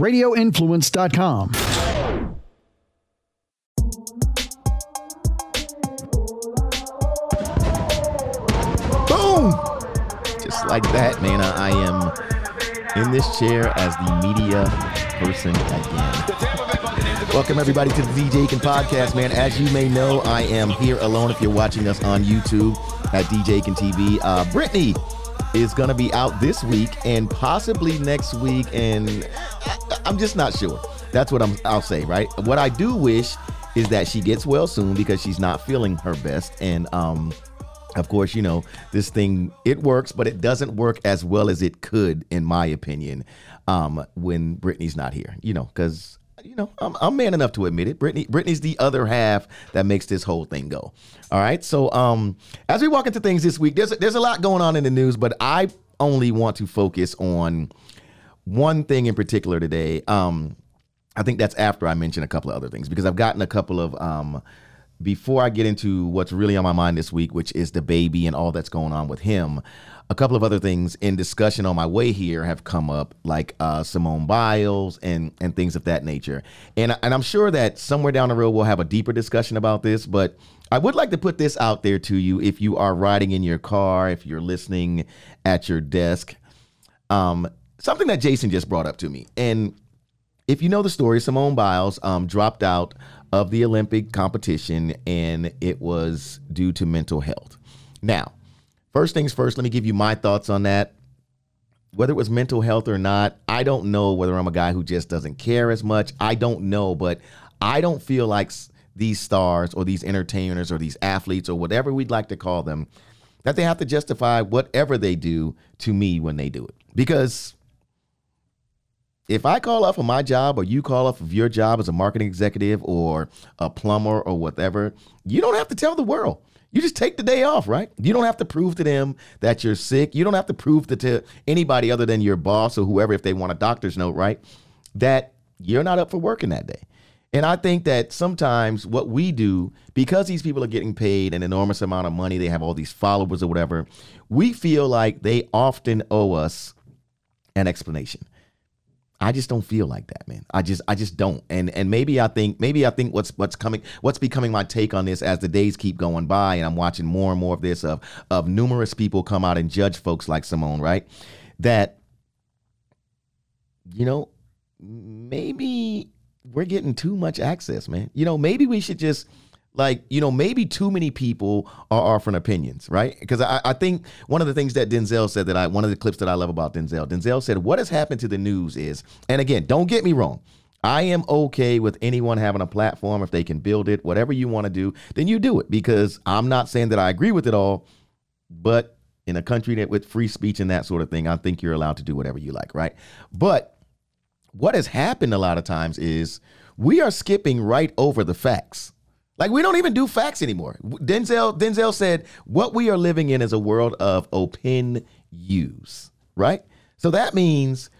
radioinfluence.com. Boom! Just like that, man. I am in this chair as the media person again. Welcome, everybody, to the DJ Aiken podcast, man. As you may know, I am here alone if you're watching us on YouTube at DJ Aiken TV. Uh, Brittany is going to be out this week and possibly next week, and I'm just not sure. That's what I'm, I'll say, right? What I do wish is that she gets well soon because she's not feeling her best. And, um, of course, you know, this thing, it works, but it doesn't work as well as it could, in my opinion, um, when Brittany's not here, you know, because, you know, I'm, I'm man enough to admit it. Brittany, Brittany's the other half that makes this whole thing go. All right. So, um, as we walk into things this week, there's, there's a lot going on in the news, but I only want to focus on one thing in particular today. Um, I think that's after I mention a couple of other things because I've gotten a couple of um, before I get into what's really on my mind this week, which is DaBaby and all that's going on with him. A couple of other things in discussion on my way here have come up, like uh, Simone Biles and and things of that nature. And and I'm sure that somewhere down the road we'll have a deeper discussion about this. But I would like to put this out there to you if you are riding in your car, if you're listening at your desk. Um, something that Jason just brought up to me, and if you know the story, Simone Biles um, dropped out of the Olympic competition and it was due to mental health. Now, first things first, let me give you my thoughts on that. Whether it was mental health or not, I don't know whether I'm a guy who just doesn't care as much. I don't know, but I don't feel like these stars or these entertainers or these athletes or whatever we'd like to call them that they have to justify whatever they do to me when they do it. Because if I call off of my job or you call off of your job as a marketing executive or a plumber or whatever, you don't have to tell the world. You just take the day off, right? You don't have to prove to them that you're sick. You don't have to prove to, to anybody other than your boss or whoever, if they want a doctor's note, right? That you're not up for working that day. And I think that sometimes what we do, because these people are getting paid an enormous amount of money, they have all these followers or whatever, we feel like they often owe us an explanation. I just don't feel like that, man. I just I just don't. And and maybe I think maybe I think what's what's coming what's becoming my take on this as the days keep going by and I'm watching more and more of this of of numerous people come out and judge folks like Simone, right? That you know, maybe we're getting too much access, man. You know, maybe we should just like you know maybe too many people are offering opinions right? Because I, I think one of the things that denzel said that i one of the clips that i love about denzel denzel said what has happened to the news is and again don't get me wrong i am okay with anyone having a platform if they can build it whatever you want to do then you do it because i'm not saying that i agree with it all but in a country that with free speech and that sort of thing i think you're allowed to do whatever you like right? But what has happened a lot of times is we are skipping right over the facts like we don't even do facts anymore. Denzel Denzel said what we are living in is a world of opinions, right? So that means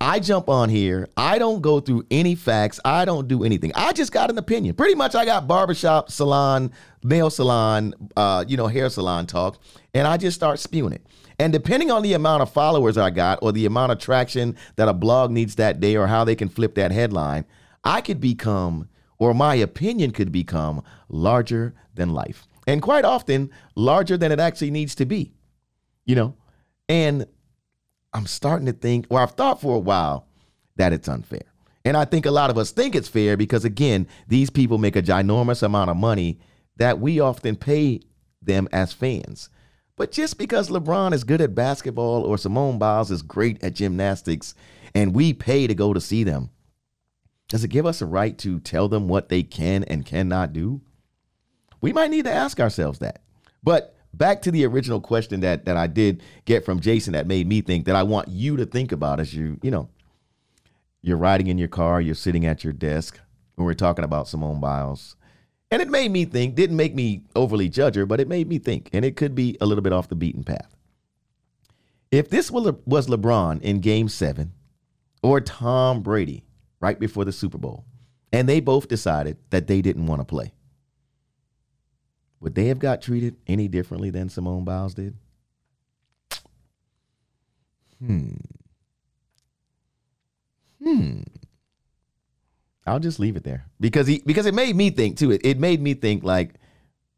I jump on here. I don't go through any facts. I don't do anything. I just got an opinion. Pretty much, I got barbershop, salon, nail salon, uh, you know, hair salon talk, and I just start spewing it. And depending on the amount of followers I got, or the amount of traction that a blog needs that day, or how they can flip that headline, I could become or my opinion could become larger than life. And quite often, larger than it actually needs to be. You know? And I'm starting to think, or I've thought for a while, that it's unfair. And I think a lot of us think it's fair because, again, these people make a ginormous amount of money that we often pay them as fans. But just because LeBron is good at basketball or Simone Biles is great at gymnastics and we pay to go to see them, does it give us a right to tell them what they can and cannot do? We might need to ask ourselves that. But back to the original question that that I did get from Jason that made me think that I want you to think about as you, you know, you're riding in your car, you're sitting at your desk when we're talking about Simone Biles. And it made me think, didn't make me overly judge her, but it made me think, and it could be a little bit off the beaten path. If this was LeBron in game seven or Tom Brady right before the Super Bowl, and they both decided that they didn't want to play. Would they have got treated any differently than Simone Biles did? Hmm. Hmm. I'll just leave it there because he because it made me think too. It it made me think like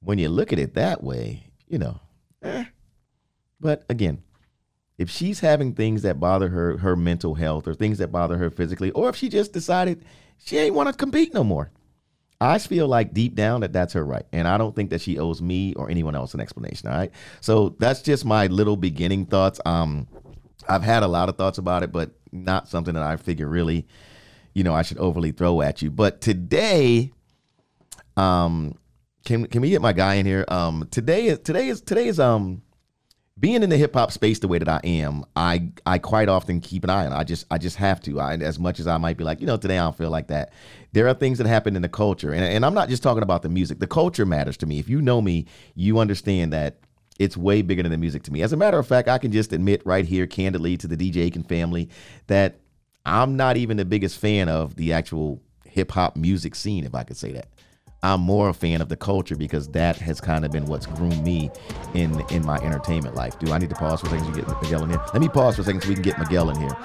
when you look at it that way, you know. Eh. But again, if she's having things that bother her her mental health or things that bother her physically, or if she just decided she ain't want to compete no more, I feel like deep down that that's her right, and I don't think that she owes me or anyone else an explanation. All right, so that's just my little beginning thoughts. Um, I've had a lot of thoughts about it, but not something that I figure really, you know, I should overly throw at you. But today, um, can can we get my guy in here? Um, today is today is today is um being in the hip hop space the way that I am, I I quite often keep an eye on. I just I just have to. I, as much as I might be like, you know, today I don't feel like that. There are things that happen in the culture, and, and I'm not just talking about the music. The culture matters to me. If you know me, you understand that it's way bigger than the music to me. As a matter of fact, I can just admit right here, candidly, to the DJ Aiken family, that I'm not even the biggest fan of the actual hip hop music scene, if I could say that. I'm more a fan of the culture because that has kind of been what's groomed me in in my entertainment life. Do I need to pause for a second to get Miguel in here? Let me pause for a second so we can get Miguel in here.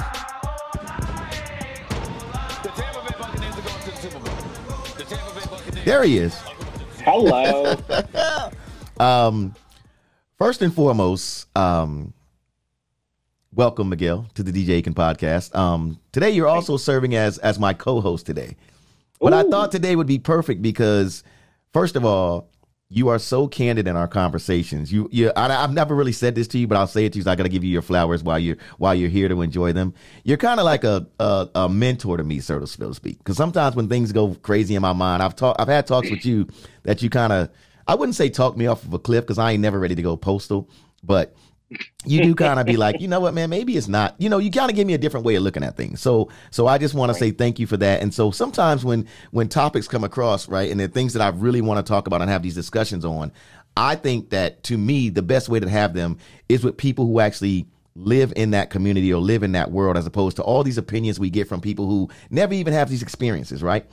There he is. Hello. um, first and foremost, um, welcome Miguel to the DJ Aiken podcast. Um, today you're also serving as as my co-host today. But Ooh. I thought today would be perfect because, first of all, you are so candid in our conversations. You, you, I, have never really said this to you, but I'll say it to you. So I got to give you your flowers while you're while you're here to enjoy them. You're kind of like a, a, a mentor to me, so to speak. Because sometimes when things go crazy in my mind, I've talked, I've had talks with you that you kind of, I wouldn't say talk me off of a cliff because I ain't never ready to go postal, but you do kind of be like, you know what, man, maybe it's not. You know, you kind of give me a different way of looking at things. So, so I just want to say thank you for that. And so sometimes when when topics come across, right, and the things that I really want to talk about and have these discussions on, I think that to me the best way to have them is with people who actually live in that community or live in that world as opposed to all these opinions we get from people who never even have these experiences, right?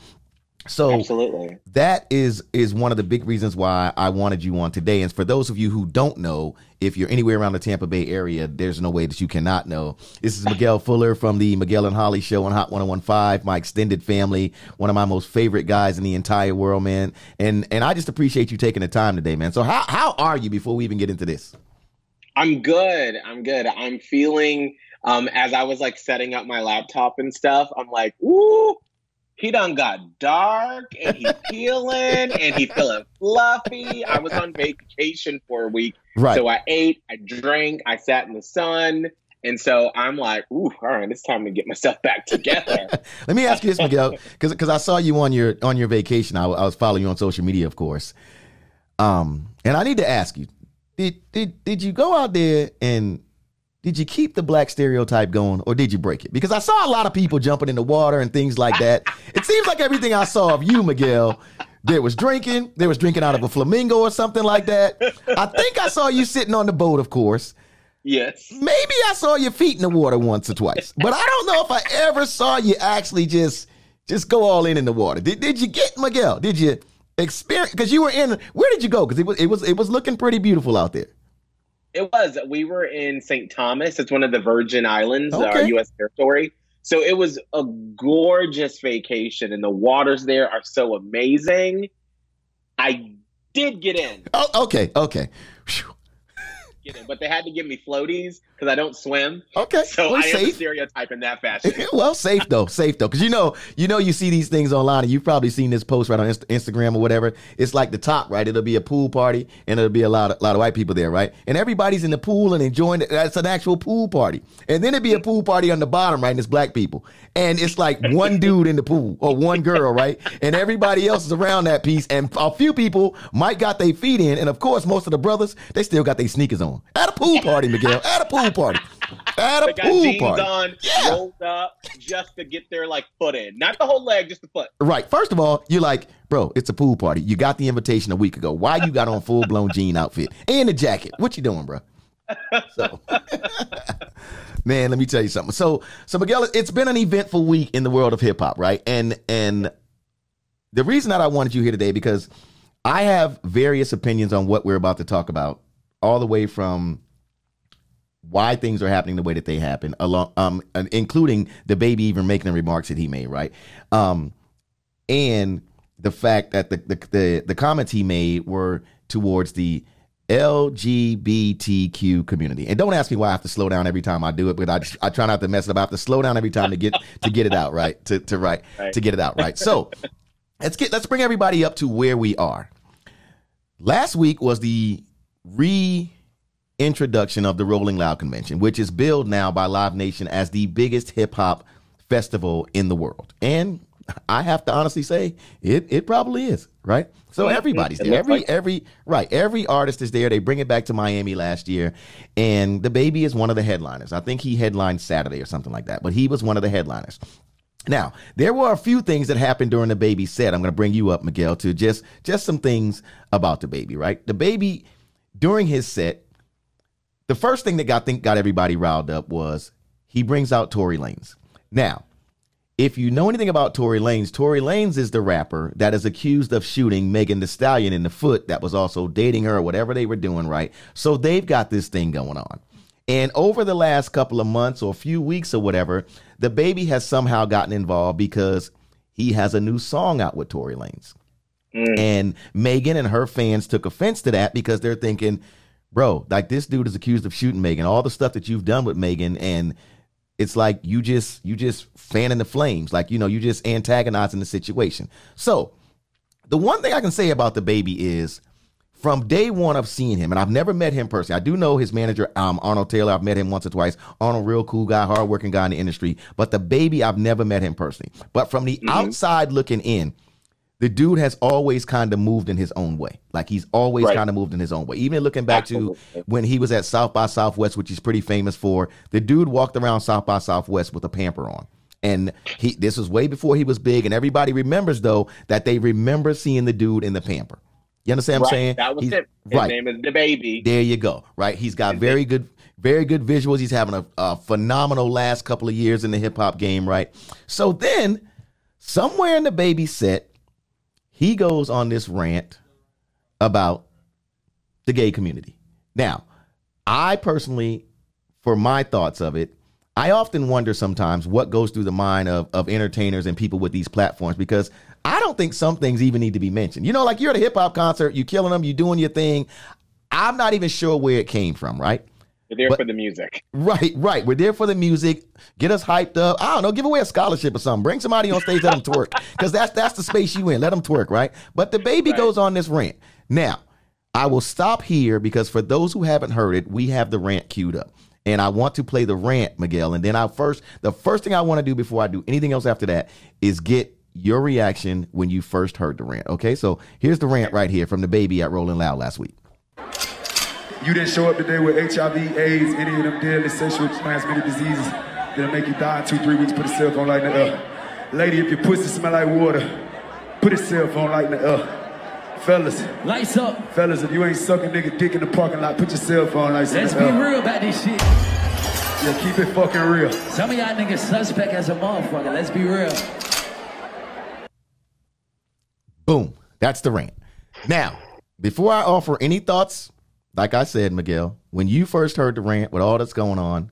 So Absolutely. that is is one of the big reasons why I wanted you on today. And for those of you who don't know, if you're anywhere around the Tampa Bay area, there's no way that you cannot know. This is Miguel Fuller from the Miguel and Holly show on Hot 1015, my extended family, one of my most favorite guys in the entire world, man. And and I just appreciate you taking the time today, man. So how how are you before we even get into this? I'm good. I'm good. I'm feeling um as I was like setting up my laptop and stuff, I'm like, ooh, he done got dark and he peeling and he feeling fluffy. I was on vacation for a week. Right. So I ate, I drank, I sat in the sun. And so I'm like, ooh, all right, it's time to get myself back together. Let me ask you this, Miguel, because I saw you on your on your vacation. I, I was following you on social media, of course. Um, and I need to ask you, did did did you go out there and did you keep the black stereotype going or did you break it? Because I saw a lot of people jumping in the water and things like that. It seems like everything I saw of you, Miguel, there was drinking, there was drinking out of a flamingo or something like that. I think I saw you sitting on the boat, of course. Yes. Maybe I saw your feet in the water once or twice, but I don't know if I ever saw you actually just just go all in in the water. Did, did you get Miguel? Did you experience? Because you were in. Where did you go? Because it was it was it was looking pretty beautiful out there. It was. We were in St. Thomas. It's one of the Virgin Islands, okay. our U.S. territory. So it was a gorgeous vacation, and the waters there are so amazing. I did get in. Oh, okay, okay. Whew get in, but they had to give me floaties because I don't swim. Okay, so well, I safe. am a stereotype in that fashion. well, safe though, safe though, because you know, you know, you see these things online, and you've probably seen this post right on Instagram or whatever. It's like the top, right? It'll be a pool party, and it'll be a lot of lot of white people there, right? And everybody's in the pool and enjoying it. That's an actual pool party, and then it'd be a pool party on the bottom, right? And it's black people, and it's like one dude in the pool or one girl, right? And everybody else is around that piece, and a few people might got their feet in, and of course, most of the brothers they still got their sneakers on at a pool party, Miguel, at a pool party, at a they pool jeans party, on, yeah. rolled up just to get their like foot in, not the whole leg, just the foot. Right. First of all, you're like, bro, it's a pool party. You got the invitation a week ago. Why you got on full blown jean outfit and a jacket? What you doing, bro? So. man, let me tell you something. So, so Miguel, it's been an eventful week in the world of hip hop, right? And and the reason that I wanted you here today because I have various opinions on what we're about to talk about, all the way from why things are happening the way that they happen, along um, including DaBaby even making the remarks that he made, right? Um, and the fact that the, the the the comments he made were towards the LGBTQ community. And don't ask me why I have to slow down every time I do it, but I, I try not to mess it up. I have to slow down every time to get to get it out right to to right, right. to get it out right. So let's get let's bring everybody up to where we are. Last week was the reintroduction of the Rolling Loud Convention, which is billed now by Live Nation as the biggest hip hop festival in the world. And I have to honestly say it it probably is, right? So everybody's there. Every every right, every artist is there. They bring it back to Miami last year, and DaBaby is one of the headliners. I think he headlined Saturday or something like that, but he was one of the headliners. Now, there were a few things that happened during DaBaby set. I'm going to bring you up, Miguel, to just just some things about DaBaby, right? DaBaby during his set, the first thing that got think got everybody riled up was he brings out Tory Lanez. Now, if you know anything about Tory Lanez, Tory Lanez is the rapper that is accused of shooting Megan Thee Stallion in the foot that was also dating her or whatever they were doing, right? So they've got this thing going on. And over the last couple of months or a few weeks or whatever, DaBaby has somehow gotten involved because he has a new song out with Tory Lanez. Mm. And Megan and her fans took offense to that because they're thinking, bro, like this dude is accused of shooting Megan, all the stuff that you've done with Megan and it's like you just you just fanning the flames. Like you know you just antagonizing the situation. So the one thing i can say about DaBaby is from day one of seeing him and i've never met him personally. I do know his manager um, arnold taylor. I've met him once or twice. Arnold real cool guy hardworking guy in the industry. But DaBaby, i've never met him personally. But from the mm-hmm. outside looking in the dude has always kind of moved in his own way. Like he's always right. kind of moved in his own way. Even looking back Absolutely. to when he was at South by Southwest, which he's pretty famous for, the dude walked around South by Southwest with a pamper on. And he this was way before he was big. And everybody remembers though that they remember seeing the dude in the pamper. You understand what right. I'm saying? That was he's, it. His right. name is DaBaby. There you go. Right. He's got very good, very good visuals. He's having a, a phenomenal last couple of years in the hip hop game, right? So then somewhere in DaBaby set, he goes on this rant about the gay community. Now, I personally, for my thoughts of it, I often wonder sometimes what goes through the mind of, of entertainers and people with these platforms because I don't think some things even need to be mentioned. You know, like you're at a hip hop concert, you're killing them, you're doing your thing. I'm not even sure where it came from, right? We're there but, for the music. Right, right. We're there for the music. Get us hyped up. I don't know. Give away a scholarship or something. Bring somebody on stage. let them twerk because that's that's the space you in. Let them twerk, right? But DaBaby right. goes on this rant. Now, I will stop here because for those who haven't heard it, we have the rant queued up. And I want to play the rant, Miguel. And then I first, the first thing I want to do before I do anything else after that is get your reaction when you first heard the rant. Okay, so here's the rant right here from DaBaby at Rolling Loud last week. You didn't show up today with HIV, AIDS, any of them deadly sexual transmitted diseases that'll make you die in two, three weeks. Put a cell phone light in the air. Lady, if your pussy smell like water, put a cell phone light in the air. Fellas. Lights up. Fellas, if you ain't sucking nigga dick in the parking lot, put your cell phone lights Let's in the. Let's be real about this shit. Yeah, keep it fucking real. Some of y'all niggas suspect as a motherfucker. Let's be real. Boom. That's the rant. Now, before I offer any thoughts like I said, Miguel, when you first heard the rant with all that's going on,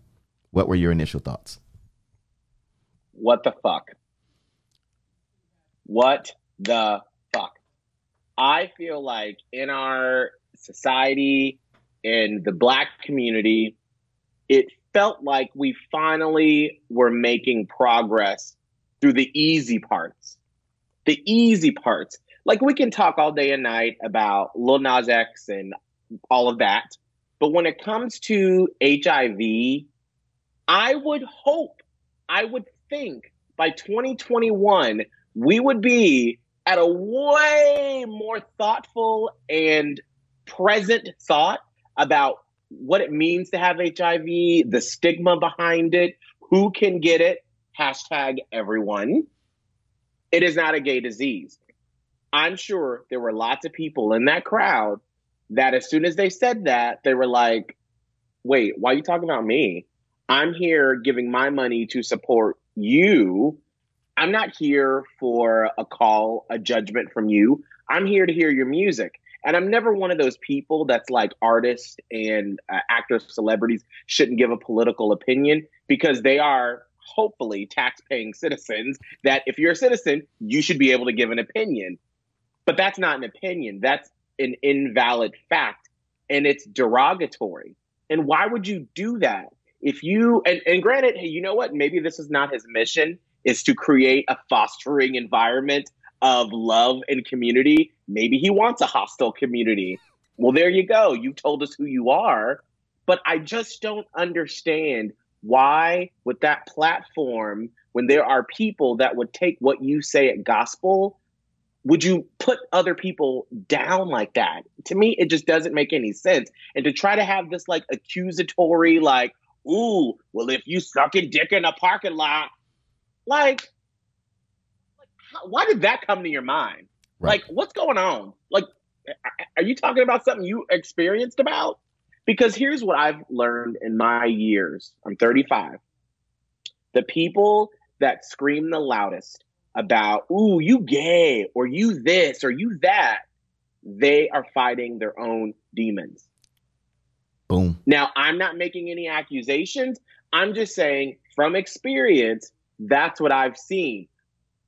what were your initial thoughts? What the fuck? What the fuck? I feel like in our society, in the black community, it felt like we finally were making progress through the easy parts. The easy parts. Like we can talk all day and night about Lil Nas X and all of that. But when it comes to HIV, I would hope, I would think by 2021, we would be at a way more thoughtful and present thought about what it means to have HIV, the stigma behind it, who can get it, hashtag everyone. It is not a gay disease. I'm sure there were lots of people in that crowd that as soon as they said that, they were like, wait, why are you talking about me? I'm here giving my money to support you. I'm not here for a call, a judgment from you. I'm here to hear your music. And I'm never one of those people that's like artists and uh, actors, celebrities shouldn't give a political opinion because they are hopefully tax-paying citizens. That if you're a citizen, you should be able to give an opinion. But that's not an opinion. That's an invalid fact, and it's derogatory. And why would you do that? If you and, and granted, hey, you know what? Maybe this is not his mission is to create a fostering environment of love and community. Maybe he wants a hostile community. Well, there you go. You told us who you are. But I just don't understand why, with that platform, when there are people that would take what you say at gospel, would you put other people down like that? To me, it just doesn't make any sense. And to try to have this like accusatory, like, ooh, well, if you suck sucking dick in a parking lot, like, why did that come to your mind? Right. Like, what's going on? Like, are you talking about something you experienced about? Because here's what I've learned in my years. I'm 35. The people that scream the loudest about, ooh, you gay, or you this, or you that, they are fighting their own demons. Boom. Now, I'm not making any accusations. I'm just saying from experience, that's what I've seen.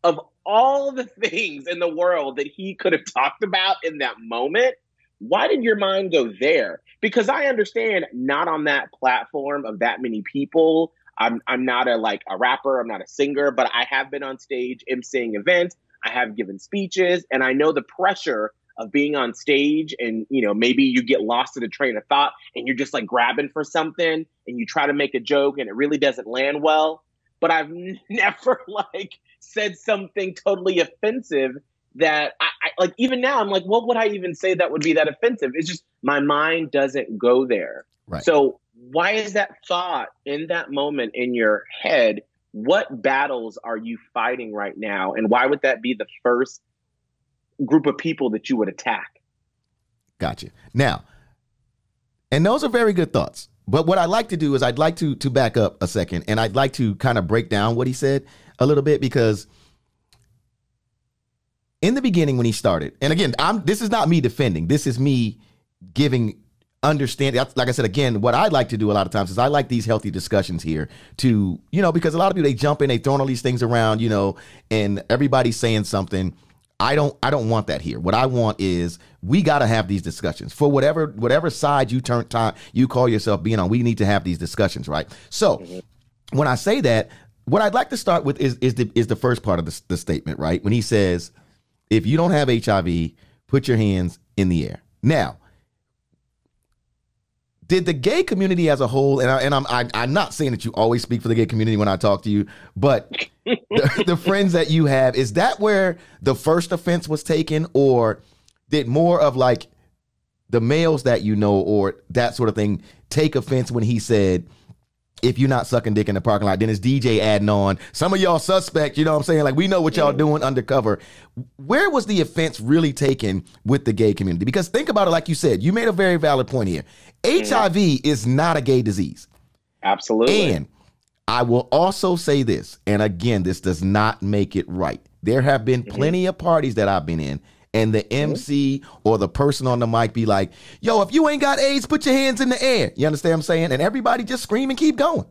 Of all the things in the world that he could have talked about in that moment, why did your mind go there? Because I understand not on that platform of that many people. I'm I'm not a like a rapper, I'm not a singer, but I have been on stage emceeing events. I have given speeches and I know the pressure of being on stage and you know maybe you get lost in a train of thought and you're just like grabbing for something and you try to make a joke and it really doesn't land well but I've never like said something totally offensive that I, I, like even now I'm like, what would I even say that would be that offensive? It's just my mind doesn't go there. Right. So why is that thought in that moment in your head? What battles are you fighting right now? And why would that be the first group of people that you would attack? Gotcha. Now, and those are very good thoughts. But what I'd like to do is I'd like to to back up a second and I'd like to kind of break down what he said a little bit because in the beginning when he started, and again, I'm this is not me defending. This is me giving understanding. Like I said again, what I like to do a lot of times is I like these healthy discussions here to, you know, because a lot of people they jump in, they throwing all these things around, you know, and everybody's saying something I don't I don't want that here. What I want is we got to have these discussions for whatever whatever side you turn time you call yourself being on. We need to have these discussions, right? So when I say that, what I'd like to start with is is the is the first part of the, the statement, right? When he says, "If you don't have HIV, put your hands in the air." Now, did the gay community as a whole and, I, and I'm I, am i am not saying that you always speak for the gay community when I talk to you, but the, the, friends that you have is that where the first offense was taken, or did more of like the males that you know or that sort of thing take offense when he said? If you're not sucking dick in the parking lot, then it's DJ adding on. Some of y'all suspect, you know what I'm saying? Like, we know what y'all doing undercover. Where was the offense really taken with the gay community? Because think about it, like you said, you made a very valid point here. HIV is not a gay disease. Absolutely. And I will also say this, and again, this does not make it right. There have been mm-hmm. plenty of parties that I've been in, and the MC mm-hmm. or the person on the mic be like, yo, if you ain't got AIDS, put your hands in the air. You understand what I'm saying? And everybody just scream and keep going.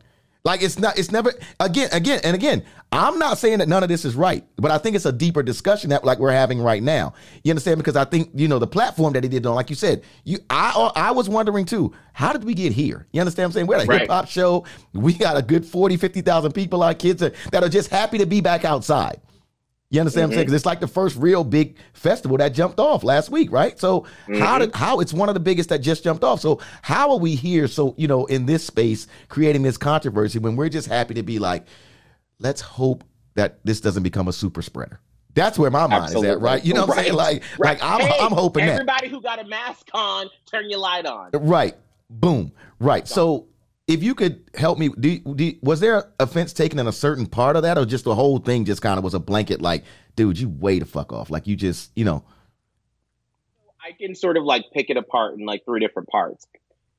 Like it's not, it's never again, again, and again. I'm not saying that none of this is right, but I think it's a deeper discussion that like we're having right now. You understand? Because I think you know the platform that he did on, like you said, you I I was wondering too, how did we get here? You understand what I'm saying? We're a right. hip hop show. We got a good 40, 50,000 people, our kids are, that are just happy to be back outside. You understand mm-hmm. what I'm saying? Because mm-hmm. it's like the first real big festival that jumped off last week, right? So mm-hmm. how did how it's one of the biggest that just jumped off. So how are we here? So you know, in this space, creating this controversy when we're just happy to be like, let's hope that this doesn't become a super spreader. That's where my mind Absolutely. is at, right? You know what right. I'm saying? Like, right. like I'm, hey, I'm hoping everybody that. who got a mask on, turn your light on. Right. Boom. Right. So if you could help me, do, do, was there offense taken in a certain part of that, or just the whole thing just kind of was a blanket, like, dude, you way the fuck off, like you just, you know? I can sort of like pick it apart in like three different parts.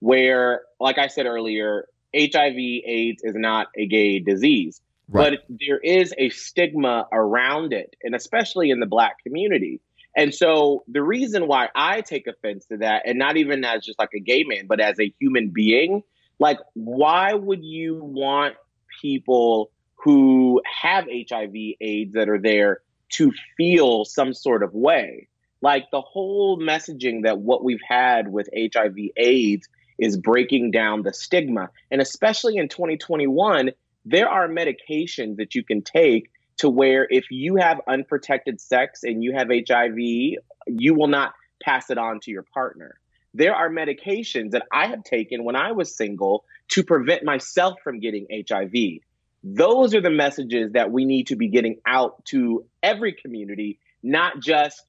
Where, like I said earlier, HIV/AIDS is not a gay disease, right. but there is a stigma around it, and especially in the Black community. And so the reason why I take offense to that, and not even as just like a gay man, but as a human being, like, why would you want people who have HIV AIDS that are there to feel some sort of way? Like the whole messaging that what we've had with HIV AIDS is breaking down the stigma. And especially in 2021, there are medications that you can take to where if you have unprotected sex and you have HIV, you will not pass it on to your partner. There are medications that I have taken when I was single to prevent myself from getting HIV. Those are the messages that we need to be getting out to every community, not just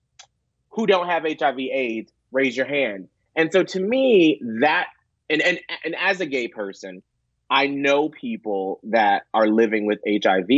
who don't have HIV AIDS, raise your hand. And so to me, that and and and as a gay person, I know people that are living with HIV,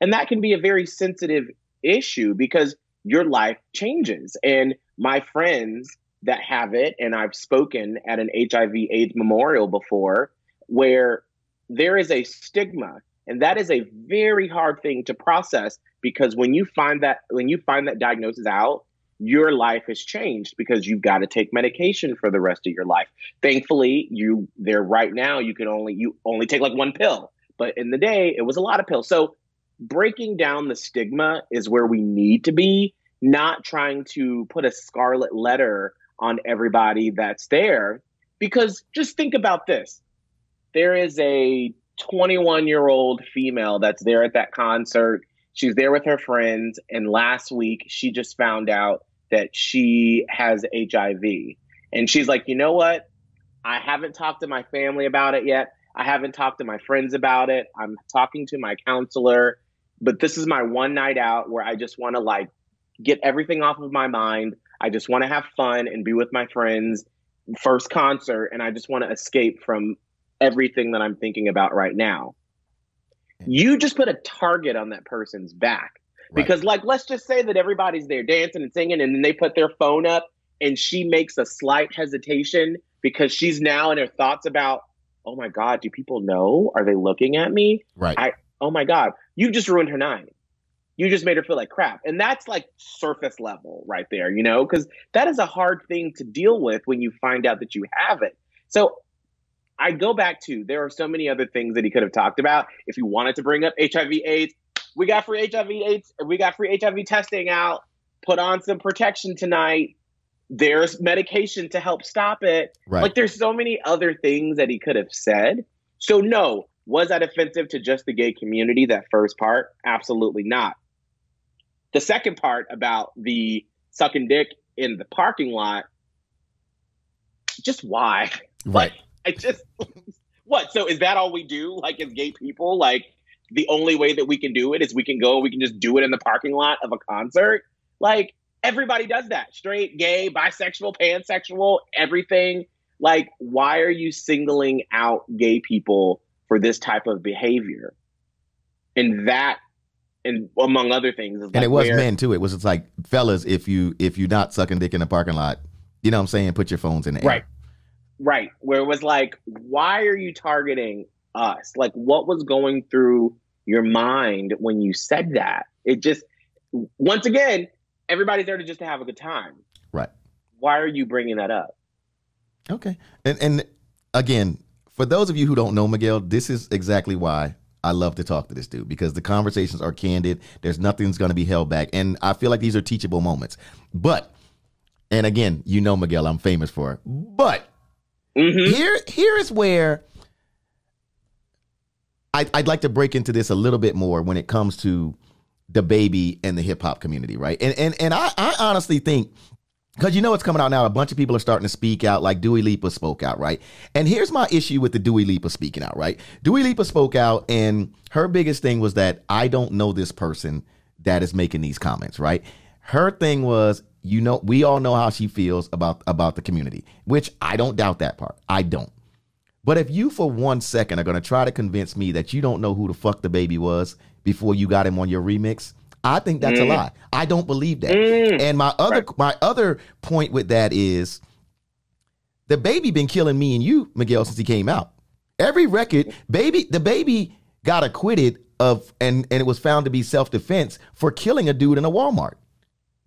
and that can be a very sensitive issue because your life changes. And my friends that have it, and I've spoken at an HIV AIDS memorial before, where there is a stigma. And that is a very hard thing to process because when you find that when you find that diagnosis out, your life has changed because you've got to take medication for the rest of your life. Thankfully, you there right now you can only you only take like one pill, but in the day it was a lot of pills. So breaking down the stigma is where we need to be, not trying to put a scarlet letter on everybody that's there because just think about this. There is a 21 year old female that's there at that concert. She's there with her friends. And last week, she just found out that she has HIV. And she's like, you know what? I haven't talked to my family about it yet. I haven't talked to my friends about it. I'm talking to my counselor, but this is my one night out where I just want to like get everything off of my mind. I just want to have fun and be with my friends. First concert, and I just want to escape from everything that I'm thinking about right now. You just put a target on that person's back. Because, like, let's just say that everybody's there dancing and singing, and then they put their phone up, and she makes a slight hesitation because she's now in her thoughts about, oh my God, do people know? Are they looking at me? Right. I, oh my God, you just ruined her night. You just made her feel like crap. And that's like surface level right there, you know, because that is a hard thing to deal with when you find out that you have it. So I go back to there are so many other things that he could have talked about. If he wanted to bring up HIV AIDS, we got free HIV AIDS, we got free HIV testing out. Put on some protection tonight. There's medication to help stop it. Right. Like there's so many other things that he could have said. So no, was that offensive to just the gay community? That first part, absolutely not. The second part about the sucking dick in the parking lot, just why? Right. I just what? So is that all we do? Like as gay people, like the only way that we can do it is we can go, we can just do it in the parking lot of a concert. Like everybody does that. Straight, gay, bisexual, pansexual, everything. Like, why are you singling out gay people for this type of behavior? And that, and among other things, and like it was where- men too. It was just like fellas, if you if you're not sucking dick in the parking lot, you know what I'm saying, put your phones in the air. Right. Right. Where it was like, why are you targeting us? Like, what was going through your mind when you said that? It just, once again, everybody's there to just to have a good time. Right. Why are you bringing that up? Okay. And and again, for those of you who don't know Miguel, this is exactly why I love to talk to this dude because the conversations are candid. There's nothing's going to be held back, and I feel like these are teachable moments. But, and again, you know Miguel, I'm famous for. it. But Mm-hmm. here here is where I, I'd like to break into this a little bit more when it comes to DaBaby and the hip hop community, right? And and and I, I honestly think because you know it's coming out now, a bunch of people are starting to speak out, like Dua Lipa spoke out, right? And here's my issue with the Dua Lipa speaking out, right? Dua Lipa spoke out, and her biggest thing was that I don't know this person that is making these comments, right? Her thing was, you know, we all know how she feels about about the community, which I don't doubt that part. I don't. But if you for one second are gonna try to convince me that you don't know who the fuck DaBaby was before you got him on your remix, I think that's a mm. lie. I don't believe that. Mm. And my other my other point with that is DaBaby been killing me and you, Miguel, since he came out. Every record, baby, DaBaby got acquitted of and and it was found to be self-defense for killing a dude in a Walmart.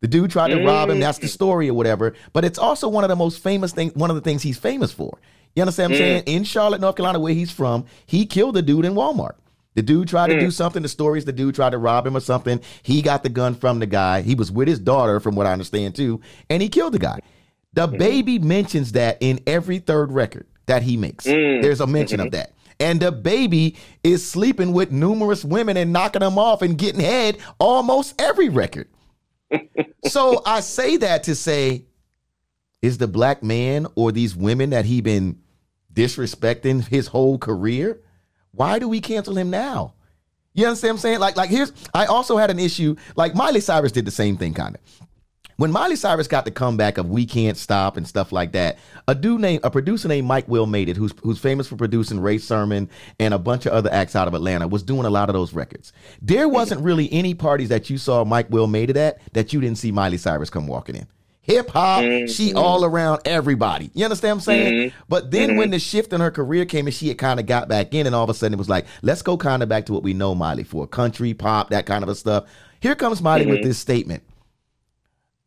The dude tried to rob him. That's the mm. story or whatever. But it's also one of the most famous things, one of the things he's famous for. You understand what I'm saying? In Charlotte, North Carolina, where he's from, he killed the dude in Walmart. The dude tried to do mm. something. The stories the dude tried to rob him or something. He got the gun from the guy. He was with his daughter, from what I understand too, and he killed the guy. The mm-hmm. baby mentions that in every third record that he makes. Mm. There's a mention of mm-hmm. that. And DaBaby is sleeping with numerous women and knocking them off and getting head almost every record. so I say that to say, is the black man or these women that he been disrespecting his whole career? Why do we cancel him now? You understand what I'm saying? Like, like here's I also had an issue. Like Miley Cyrus did the same thing, kind of. When Miley Cyrus got the comeback of "We Can't Stop" and stuff like that, a dude named a producer named Mike Will made it, who's who's famous for producing Rae Sremmurd and a bunch of other acts out of Atlanta, was doing a lot of those records. There wasn't really any parties that you saw Mike Will made it at that you didn't see Miley Cyrus come walking in. Hip hop, she mm-hmm. all around everybody. You understand what I'm saying? Mm-hmm. But then when mm-hmm. the shift in her career came and she had kind of got back in, and all of a sudden it was like, let's go kind of back to what we know Miley for country, pop, that kind of a stuff. Here comes Miley with this statement.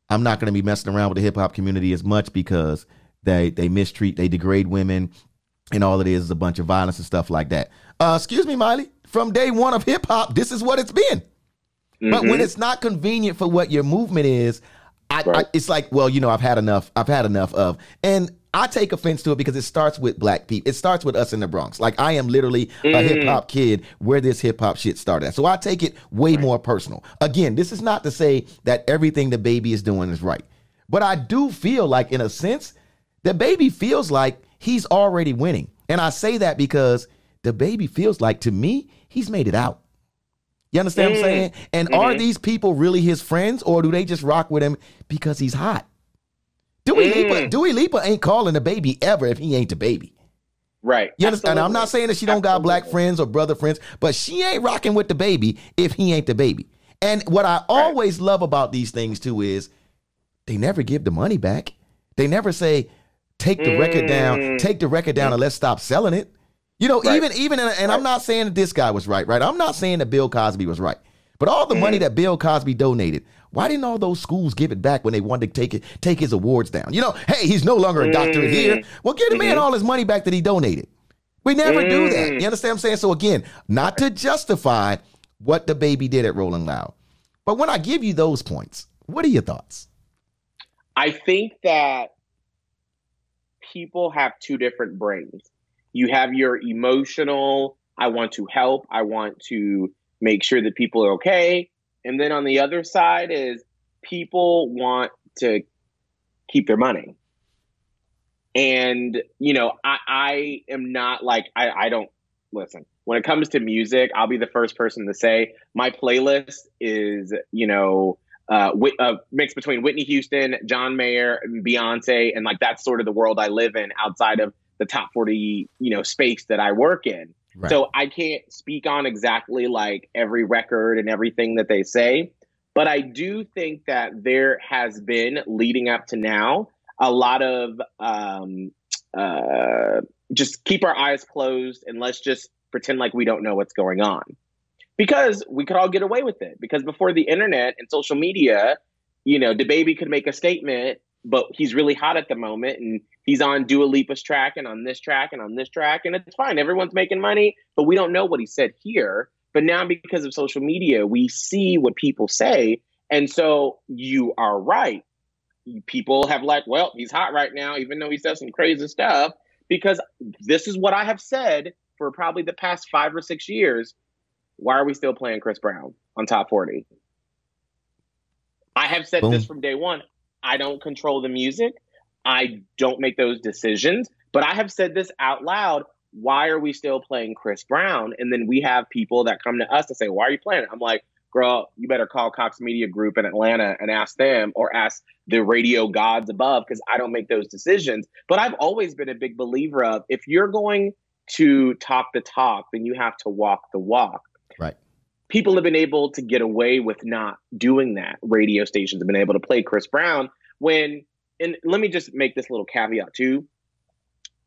I'm not going to be messing around with the hip hop community as much because they they mistreat, they degrade women, and all it is is a bunch of violence and stuff like that. Uh, excuse me, Miley. From day one of hip hop, this is what it's been. But when it's not convenient for what your movement is, I, I, it's like, well, you know, I've had enough. I've had enough of, and I take offense to it because it starts with black people. It starts with us in the Bronx. Like I am literally a mm. hip hop kid where this hip hop shit started. At. So I take it way more personal. Again, this is not to say that everything DaBaby is doing is right, but I do feel like, in a sense, DaBaby feels like he's already winning, and I say that because DaBaby feels like to me he's made it out. You understand what I'm saying? Mm-hmm. And are mm-hmm. these people really his friends, or do they just rock with him because he's hot? Dua Lipa, mm. Dua Lipa ain't calling DaBaby ever if he ain't DaBaby. Right. You understand? And I'm not saying that she don't got black friends or brother friends, but she ain't rocking with DaBaby if he ain't DaBaby. And what I always love about these things too is they never give the money back. They never say, take the record down, mm. take the record down and let's stop selling it. You know. Right. even even and I'm not saying that this guy was right, right? I'm not saying that Bill Cosby was right. But all the Mm. money that Bill Cosby donated, why didn't all those schools give it back when they wanted to take it, take his awards down? You know, hey, he's no longer a doctor Mm. here. Well, give the Mm-hmm. man all his money back that he donated. We never do that. Mm. You understand what I'm saying? So again, not to justify what DaBaby did at Rolling Loud. But when I give you those points, what are your thoughts? I think that people have two different brains. You have your emotional, I want to help, I want to make sure that people are okay. And then on the other side is people want to keep their money. And, you know, I, I am not like, I, I don't listen. When it comes to music, I'll be the first person to say my playlist is, you know, uh, uh, mix between Whitney Houston, John Mayer, and Beyonce, and like that's sort of the world I live in outside of the top forty, you know, space that I work in. Right. So I can't speak on exactly like every record and everything that they say, but I do think that there has been leading up to now a lot of um, uh, just keep our eyes closed and let's just pretend like we don't know what's going on because we could all get away with it. Because before the internet and social media, you know, DaBaby could make a statement, but he's really hot at the moment and he's on Dua Lipa's track and on this track and on this track, and it's fine. Everyone's making money, but we don't know what he said here. But now, because of social media, we see what people say. And so you are right. People have like, well, he's hot right now, even though he says some crazy stuff, because this is what I have said for probably the past five or six years why are we still playing Chris Brown on top 40? I have said Boom. this from day one. I don't control the music. I don't make those decisions, but I have said this out loud. Why are we still playing Chris Brown? And then we have people that come to us to say, Why are you playing it? I'm like, Girl, you better call Cox Media Group in Atlanta and ask them or ask the radio gods above because I don't make those decisions. But I've always been a big believer of if you're going to talk the talk, then you have to walk the walk Right. people have been able to get away with not doing that. Radio stations have been able to play Chris Brown when, and let me just make this little caveat too.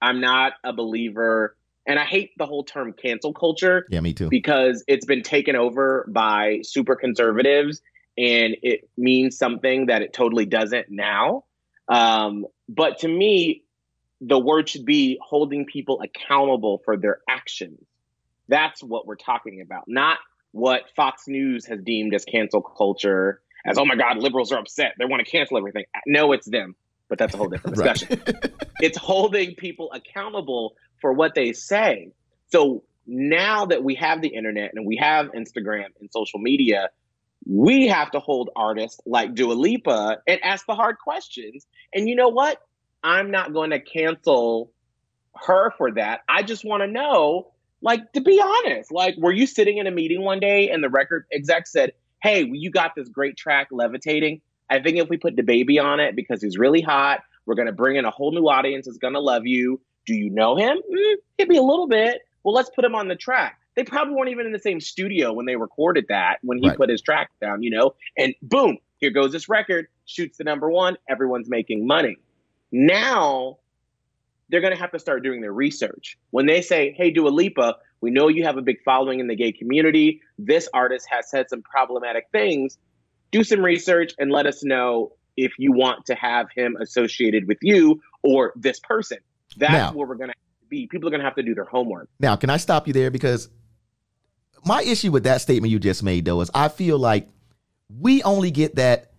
I'm not a believer, and I hate the whole term cancel culture Yeah, me too. because it's been taken over by super conservatives and it means something that it totally doesn't now. Um, but to me, the word should be holding people accountable for their actions. That's what we're talking about, not what Fox News has deemed as cancel culture as, oh my God, liberals are upset. They want to cancel everything. No, it's them, but that's a whole different discussion. it's holding people accountable for what they say. So now that we have the internet and we have Instagram and social media, we have to hold artists like Dua Lipa and ask the hard questions. And you know what? I'm not going to cancel her for that. I just want to know, like, to be honest, like, were you sitting in a meeting one day and the record exec said, Hey, you got this great track, Levitating. I think if we put DaBaby on it because he's really hot, we're going to bring in a whole new audience that's going to love you. Do you know him? Mm, maybe a little bit. Well, let's put him on the track. They probably weren't even in the same studio when they recorded that, when he Right. put his track down, you know? And boom, here goes this record, shoots the number one, everyone's making money. Now they're going to have to start doing their research. When they say, hey, Dua Lipa, we know you have a big following in the gay community. This artist has said some problematic things. Do some research and let us know if you want to have him associated with you or this person. That's Now- where we're going to be. People are going to have to do their homework. Now, can I stop you there? Because my issue with that statement you just made, though, is I feel like we only get that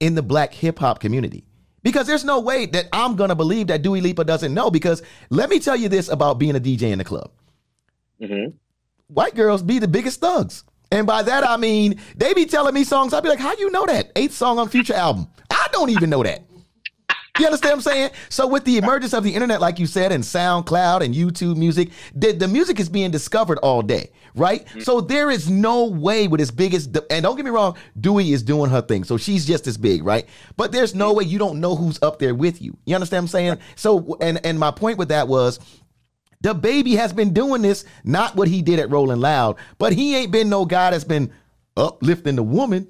in the black hip hop community. Because there's no way that I'm gonna believe that Dua Lipa doesn't know. Because let me tell you this about being a DJ in the club: hmm white girls be the biggest thugs, and by that I mean they be telling me songs. I'd be like, "How you know that? Eighth song on Future album? I don't even know that." You understand what I'm saying? So with the emergence of the internet, like you said, and SoundCloud and YouTube music, the, the music is being discovered all day, right? So there is no way with as big as, and don't get me wrong, Dua is doing her thing. So she's just as big, right? But there's no way you don't know who's up there with you. You understand what I'm saying? So, and, and my point with that was, DaBaby has been doing this, not what he did at Rolling Loud, but he ain't been no guy that's been uplifting the woman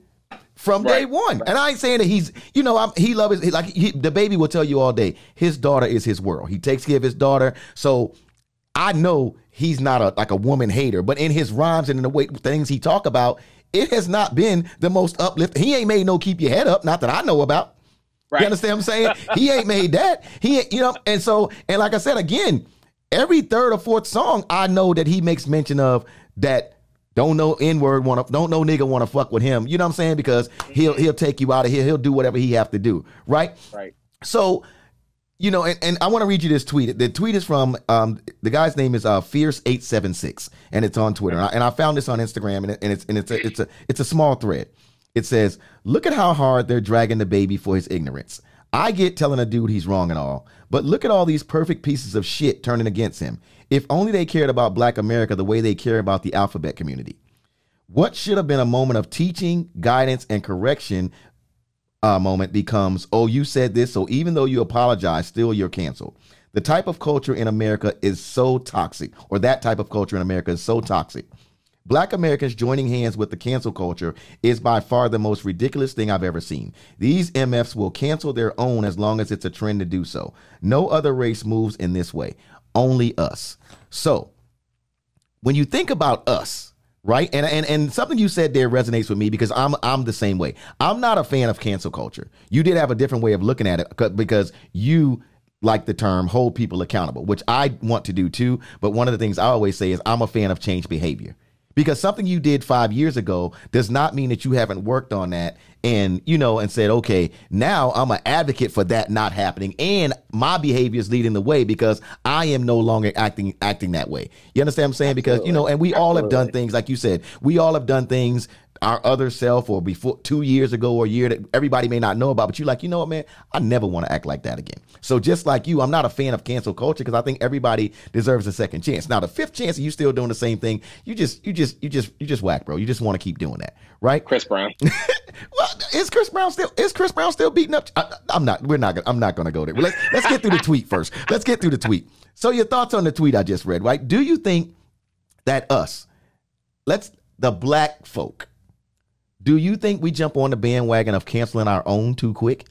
from day Right. one. And I ain't saying that he's, you know, I'm, he loves his, like he, DaBaby will tell you all day, his daughter is his world. He takes care of his daughter. So I know he's not a like a woman hater, but in his rhymes and in the way things he talk about, it has not been the most uplifting. He ain't made no keep your head up, not that I know about. You understand what I'm saying? he ain't made that. He, ain't, you know, and so, and like I said again, every third or fourth song, I know that he makes mention of that. Don't know N word want to don't know nigga want to fuck with him. You know what I'm saying? Because he'll he'll take you out of here. He'll do whatever he have to do. Right. Right. So, you know, and, and I want to read you this tweet. The tweet is from um, the guy's name is uh, Fierce eight seven six, and it's on Twitter. And I, and I found this on Instagram, and, it, and it's and it's a, it's a it's a small thread. It says, "Look at how hard they're dragging DaBaby for his ignorance. I get telling a dude he's wrong and all, but look at all these perfect pieces of shit turning against him. If only they cared about Black America the way they care about the alphabet community." What should have been a moment of teaching, guidance, and correction uh, moment becomes, oh, you said this, so even though you apologize, still you're canceled. The type of culture in America is so toxic, or that type of culture in America is so toxic. Black Americans joining hands with the cancel culture is by far the most ridiculous thing I've ever seen. These MFs will cancel their own as long as it's a trend to do so. No other race moves in this way, only us. So, when you think about us, right? And and and something you said there resonates with me because I'm I'm the same way. I'm not a fan of cancel culture. You did have a different way of looking at it because you like the term hold people accountable, which I want to do too, but one of the things I always say is I'm a fan of change behavior. Because something you did 5 years ago does not mean that you haven't worked on that and you know and said, "Okay, now I'm an advocate for that not happening and my behavior is leading the way because I am no longer acting acting that way." You understand what I'm saying? Because, you know, and we all have done things like you said. We all have done things our other self or before two years ago or a year that everybody may not know about, but you like, you know what, man, I never want to act like that again. So just like you, I'm not a fan of cancel culture because I think everybody deserves a second chance. Now the fifth chance, you still doing the same thing. You just, you just, you just, you just whack, bro. You just want to keep doing that, right? Chris Brown. Well, is Chris Brown still is Chris Brown still beating up? I, I'm not. We're not. gonna- I'm not going to go there. Let's let's get through the tweet first. Let's get through the tweet. So your thoughts on the tweet I just read, right? Do you think that us, let's the black folk, do you think we jump on the bandwagon of canceling our own too quick?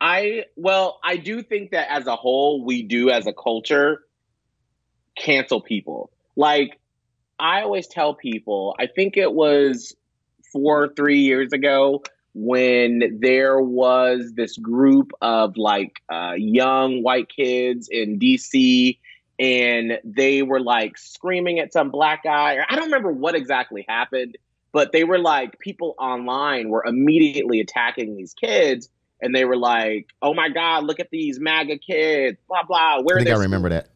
I well, I do think that as a whole, we do as a culture cancel people. Like I always tell people, I think it was four or three years ago when there was this group of like uh, young white kids in DC and they were like screaming at some black guy. Or I don't remember what exactly happened, but they were like people online were immediately attacking these kids and they were like, "Oh my God, look at these MAGA kids!" Blah blah. Where I think I remember that.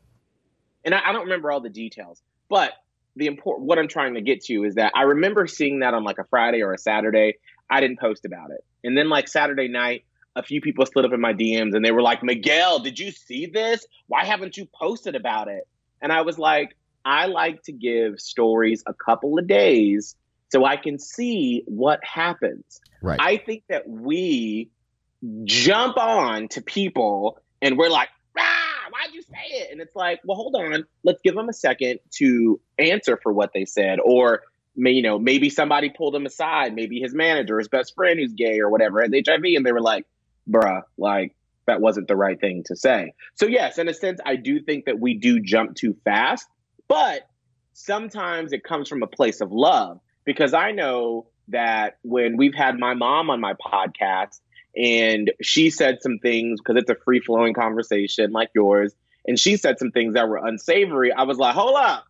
and I, I don't remember all the details, but the important what I'm trying to get to is that I remember seeing that on like a Friday or a Saturday. I didn't post about it, and then like Saturday night, a few people slid up in my DMs and they were like, "Miguel, did you see this? Why haven't you posted about it?" And I was like, I like to give stories a couple of days so I can see what happens. Right. I think that we jump on to people and we're like, ah, why'd you say it? And it's like, well, hold on, let's give them a second to answer for what they said. Or, may- you know, maybe somebody pulled him aside, maybe his manager, his best friend who's gay or whatever, has HIV, and they were like, bruh, like, that wasn't the right thing to say. So, yes, in a sense, I do think that we do jump too fast, but sometimes it comes from a place of love because I know that when we've had my mom on my podcast and she said some things because it's a free flowing conversation like yours, and she said some things that were unsavory, I was like, hold up.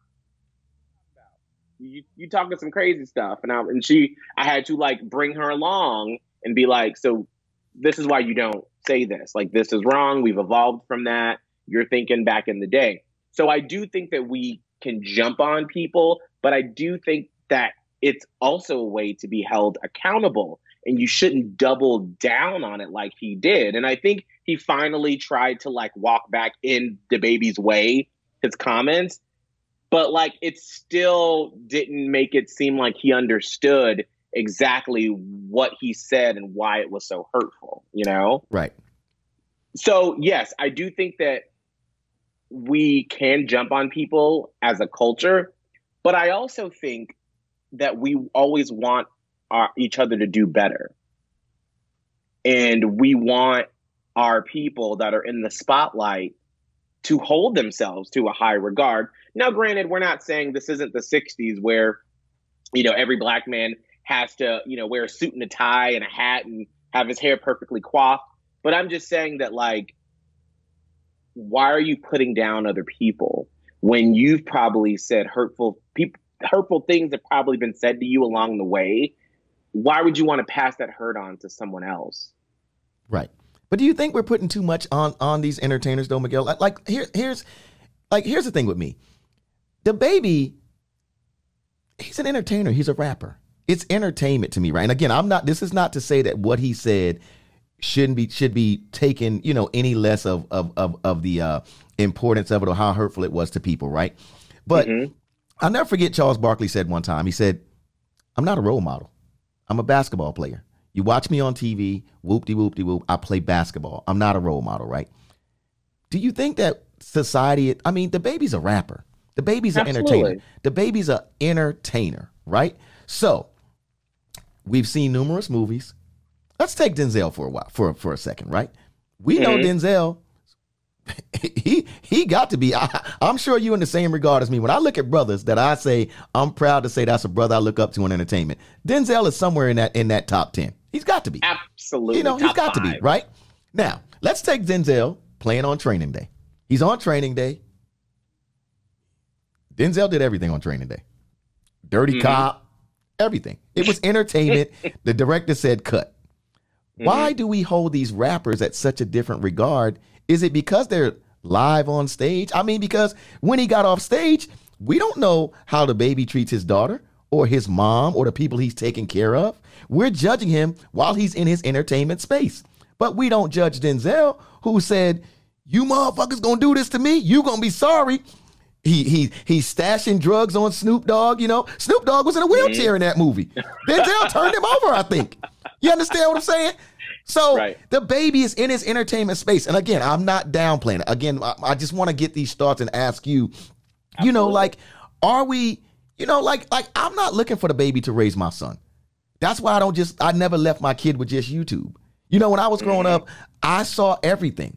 You, you talking some crazy stuff. And I and she I had to like bring her along and be like so this is why you don't say this. Like this is wrong. We've evolved from that. You're thinking back in the day. So I do think that we can jump on people, but I do think that it's also a way to be held accountable and you shouldn't double down on it like he did. And I think he finally tried to like walk back in DaBaby's way, his comments, but like it still didn't make it seem like he understood exactly what he said and why it was so hurtful, you know? Right. So, yes, I do think that we can jump on people as a culture, but I also think that we always want our, each other to do better. And we want our people that are in the spotlight to hold themselves to a high regard. Now, granted, we're not saying this isn't the 60s where, you know, every black man has to, you know, wear a suit and a tie and a hat and have his hair perfectly coiffed. But I'm just saying that, like, why are you putting down other people when you've probably said hurtful people hurtful things have probably been said to you along the way why would you want to pass that hurt on to someone else Right. But do you think we're putting too much on on these entertainers though, Miguel? Like, like here here's like here's the thing with me. DaBaby, he's an entertainer. He's a rapper. It's entertainment to me, right? And again, I'm not. This is not to say that what he said shouldn't be should be taken, you know, any less of of of, of the uh, importance of it or how hurtful it was to people, right? But Mhm. I'll never forget Charles Barkley said one time. He said, "I'm not a role model. I'm a basketball player. You watch me on TV, whoop de whoop de whoop. I play basketball. I'm not a role model, right? Do you think that society? I mean, DaBaby's a rapper. DaBaby's an Absolutely. entertainer. DaBaby's a entertainer, right? So we've seen numerous movies. Let's take Denzel for a while, for for a second, right? We know Mhm. Denzel. He he got to be. I, I'm sure you in the same regard as me. When I look at brothers that I say I'm proud to say that's a brother I look up to in entertainment. Denzel is somewhere in that in that top ten. He's got to be. absolutely You know, he's got to be, right? Now, let's take Denzel playing on training day. He's on training day. Denzel did everything on training day. Dirty Mhm. cop, everything. It was entertainment. the director said cut. Mm-hmm. Why do we hold these rappers at such a different regard? Is it because they're live on stage? I mean, because when he got off stage, we don't know how DaBaby treats his daughter or his mom or the people he's taking care of. We're judging him while he's in his entertainment space. But we don't judge Denzel, who said, You motherfuckers gonna do this to me? You gonna be sorry. He he he's stashing drugs on Snoop Dogg. You know, Snoop Dogg was in a wheelchair in that movie. Denzel turned him over, I think. You understand what I'm saying? So Right. DaBaby is in his entertainment space. And again, I'm not downplaying it. Again, I, I just want to get these thoughts and ask you, you know, like, are we, you know, like, like I'm not looking for DaBaby to raise my son. That's why I don't just, I never left my kid with just YouTube. You know, when I was growing mm-hmm. up, I saw everything.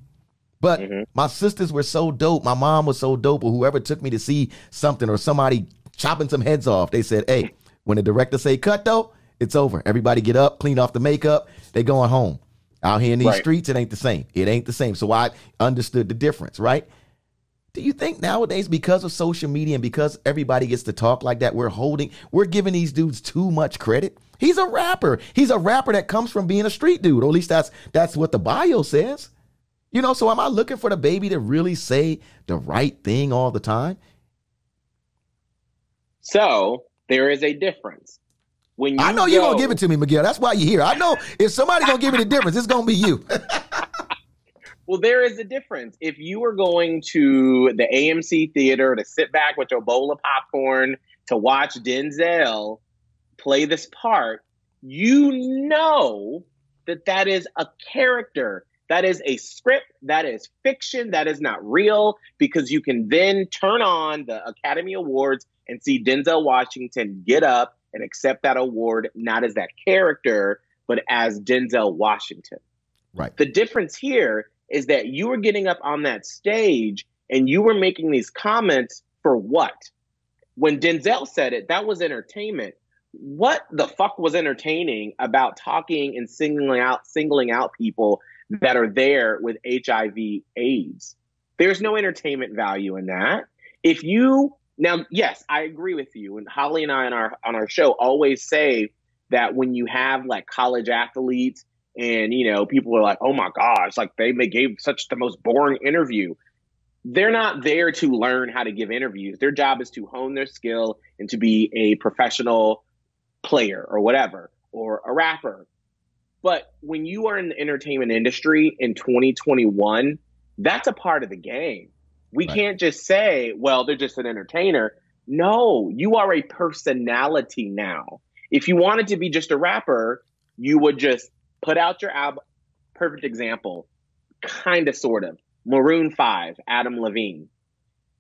But mm-hmm. my sisters were so dope. My mom was so dope. Or whoever took me to see something or somebody chopping some heads off, they said, hey, when the director say cut though, It's over. Everybody get up, clean off the makeup. They going home. Out here in these Right. streets, it ain't the same. It ain't the same. So I understood the difference, right? Do you think nowadays, because of social media and because everybody gets to talk like that, we're holding, we're giving these dudes too much credit? He's a rapper. He's a rapper that comes from being a street dude. Or at least that's that's what the bio says. You know, so am I looking for DaBaby to really say the right thing all the time? So there is a difference. When you I know you're gonna give it to me, Miguel. That's why you're here. I know if somebody's gonna give me the difference, it's gonna be you. Well, there is a difference. If you are going to the AMC theater to sit back with your bowl of popcorn to watch Denzel play this part, you know that that is a character. That is a script. That is fiction. That is not real because you can then turn on the Academy Awards and see Denzel Washington get up and accept that award, not as that character, but as Denzel Washington. Right. The difference here is that you were getting up on that stage and you were making these comments for what? When Denzel said it, that was entertainment. What the fuck was entertaining about talking and singling out singling out people that are there with HIV AIDS? There's no entertainment value in that. If you now, yes, I agree with you. And Holly and I on our on our show always say that when you have like college athletes and you know people are like oh my gosh like they, gave such the most boring interview. They're not there to learn how to give interviews. Their job is to hone their skill and to be a professional player or whatever or a rapper. But when you are in the entertainment industry in 2021 that's a part of the game we Right. can't just say well they're just an entertainer no you are a personality now if you wanted to be just a rapper you would just put out your album. Perfect example, kind of, sort of. Maroon 5, Adam Levine.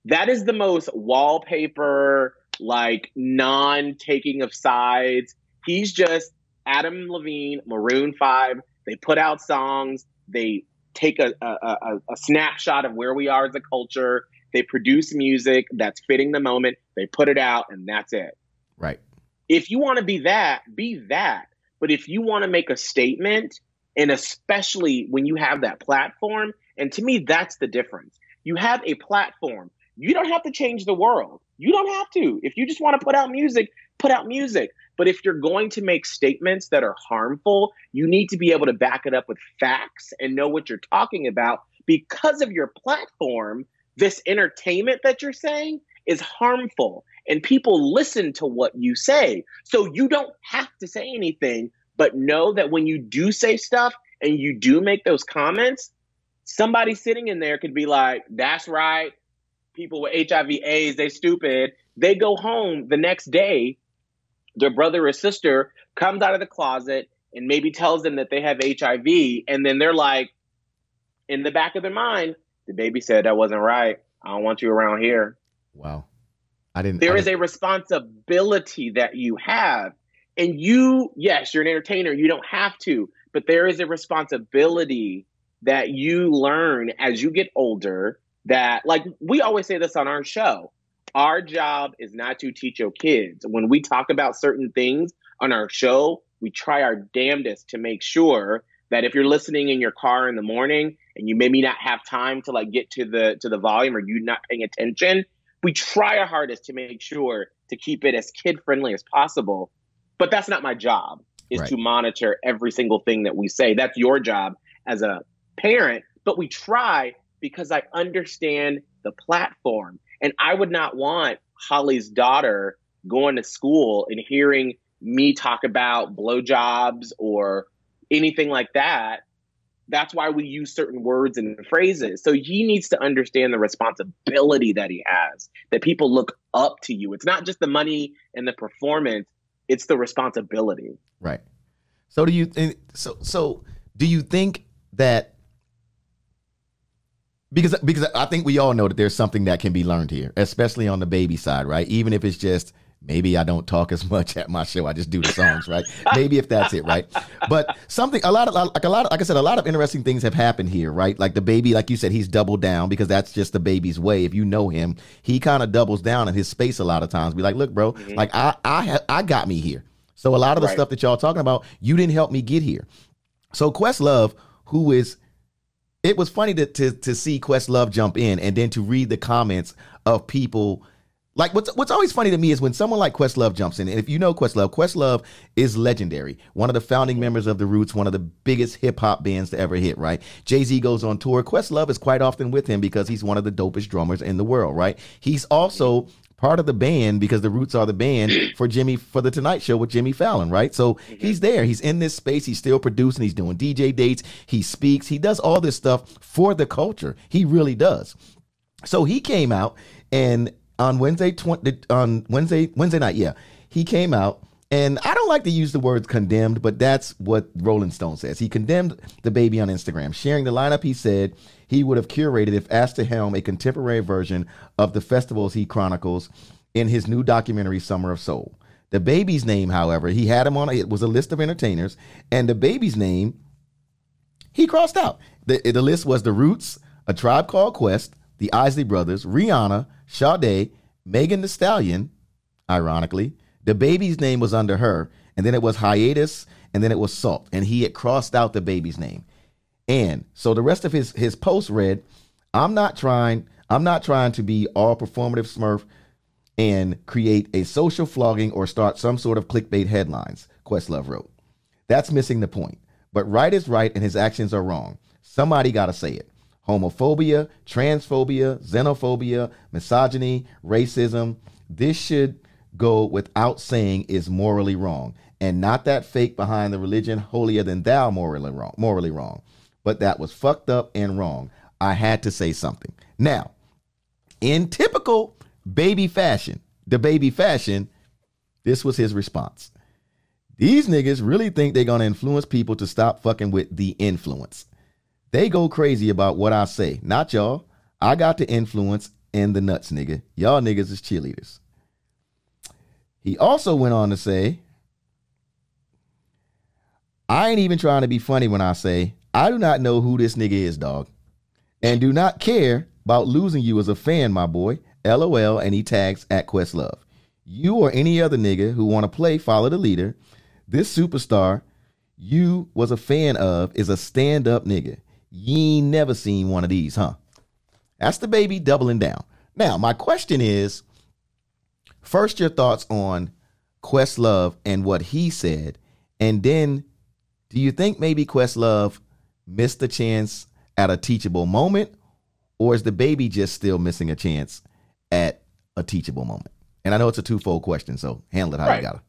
That is the most wallpaper, like non taking of sides. He's just Adam Levine, Maroon 5. They put out songs, they take a, a, a, a snapshot of where we are as a culture, they produce music that's fitting the moment, they put it out, and that's it Right. if you want to be that, be that. But if you want to make a statement, and especially when you have that platform, and to me, that's the difference. You have a platform. You don't have to change the world. You don't have to. If you just want to put out music, put out music. But if you're going to make statements that are harmful, you need to be able to back it up with facts and know what you're talking about because of your platform. This entertainment that you're saying is harmful and people listen to what you say. So you don't have to say anything, but know that when you do say stuff and you do make those comments, somebody sitting in there could be like, that's right. People with HIV AIDS, they stupid. They go home the next day, their brother or sister comes out of the closet and maybe tells them that they have HIV, and then they're like, in the back of their mind, DaBaby said that wasn't right. I don't want you around here. Wow. I didn't. There I is a responsibility that you have. And you, yes, you're an entertainer. You don't have to, but there is a responsibility that you learn as you get older. That, like, we always say this on our show our job is not to teach your kids. When we talk about certain things on our show, we try our damnedest to make sure that if you're listening in your car in the morning and you maybe not have time to like get to the to the volume or you not paying attention, we try our hardest to make sure to keep it as kid friendly as possible. But that's not my job is Right. to monitor every single thing that we say. That's your job as a parent, but we try because I understand the platform. And I would not want Holly's daughter going to school and hearing me talk about blowjobs or anything like that. That's why we use certain words and phrases. So he needs to understand the responsibility that he has, that people look up to you. It's not just the money and the performance, it's the responsibility. Right. So do you think so so do you think that because because I think we all know that there's something that can be learned here, especially on DaBaby side, right? Even if it's just maybe I don't talk as much at my show, I just do the songs, right? maybe if that's it, right? But something a lot of like a lot of, like I said, a lot of interesting things have happened here, right? Like DaBaby, like you said, he's doubled down because that's just DaBaby's way. If you know him, he kind of doubles down in his space a lot of times. Be like, look, bro, mm-hmm. like I I ha- I got me here. So a lot of the Right. stuff that y'all talking about, you didn't help me get here. So Questlove, who is it was funny to, to to see Questlove jump in and then to read the comments of people like what's what's always funny to me is when someone like Questlove jumps in. And if you know Questlove, Questlove is legendary. One of the founding members of the Roots, one of the biggest hip hop bands to ever hit, right? Jay-Z goes on tour. Questlove is quite often with him because he's one of the dopest drummers in the world, right? He's also part of the band because the Roots are the band for Jimmy for the Tonight Show with Jimmy Fallon, right? So mm-hmm. he's there. He's in this space. He's still producing. He's doing DJ dates. He speaks. He does all this stuff for the culture. He really does. So he came out and on Wednesday twenty on Wednesday Wednesday night, yeah, he came out and I don't like to use the words condemned, but that's what Rolling Stone says. He condemned DaBaby on Instagram, sharing the lineup he said he would have curated if asked to helm a contemporary version of the festivals he chronicles in his new documentary Summer of Soul. DaBaby's name, however, he had him on it was a list of entertainers, and DaBaby's name he crossed out. The, the list was The Roots, A Tribe Called Quest, The Isley Brothers, Rihanna, Sade, Megan Thee Stallion, ironically. DaBaby's name was under her, and then it was Hiatus, and then it was Salt, and he had crossed out DaBaby's name. And so the rest of his his post read, I'm not trying, I'm not trying to be all performative smurf and create a social flogging or start some sort of clickbait headlines, Questlove wrote. That's missing the point. But right is right and his actions are wrong. Somebody got to say it. Homophobia, transphobia, xenophobia, misogyny, racism. This should go without saying is morally wrong. And not that fake behind the religion holier than thou morally wrong, morally wrong. But that was fucked up and wrong. I had to say something. Now, in typical baby fashion, DaBaby fashion, this was his response. These niggas really think they're gonna influence people to stop fucking with the influence. They go crazy about what I say. Not y'all. I got the influence and the nuts, nigga. Y'all niggas is cheerleaders. He also went on to say, I ain't even trying to be funny when I say, I do not know who this nigga is, dog. And do not care about losing you as a fan, my boy. LOL. And he tags at Questlove. You or any other nigga who want to play follow the leader. This superstar you was a fan of is a stand up nigga. You ain't never seen one of these, huh? That's DaBaby doubling down. Now, my question is first, your thoughts on Questlove and what he said. And then, do you think maybe Questlove missed a chance at a teachable moment? Or is DaBaby just still missing a chance at a teachable moment? And I know it's a twofold question, so handle it how you gotta.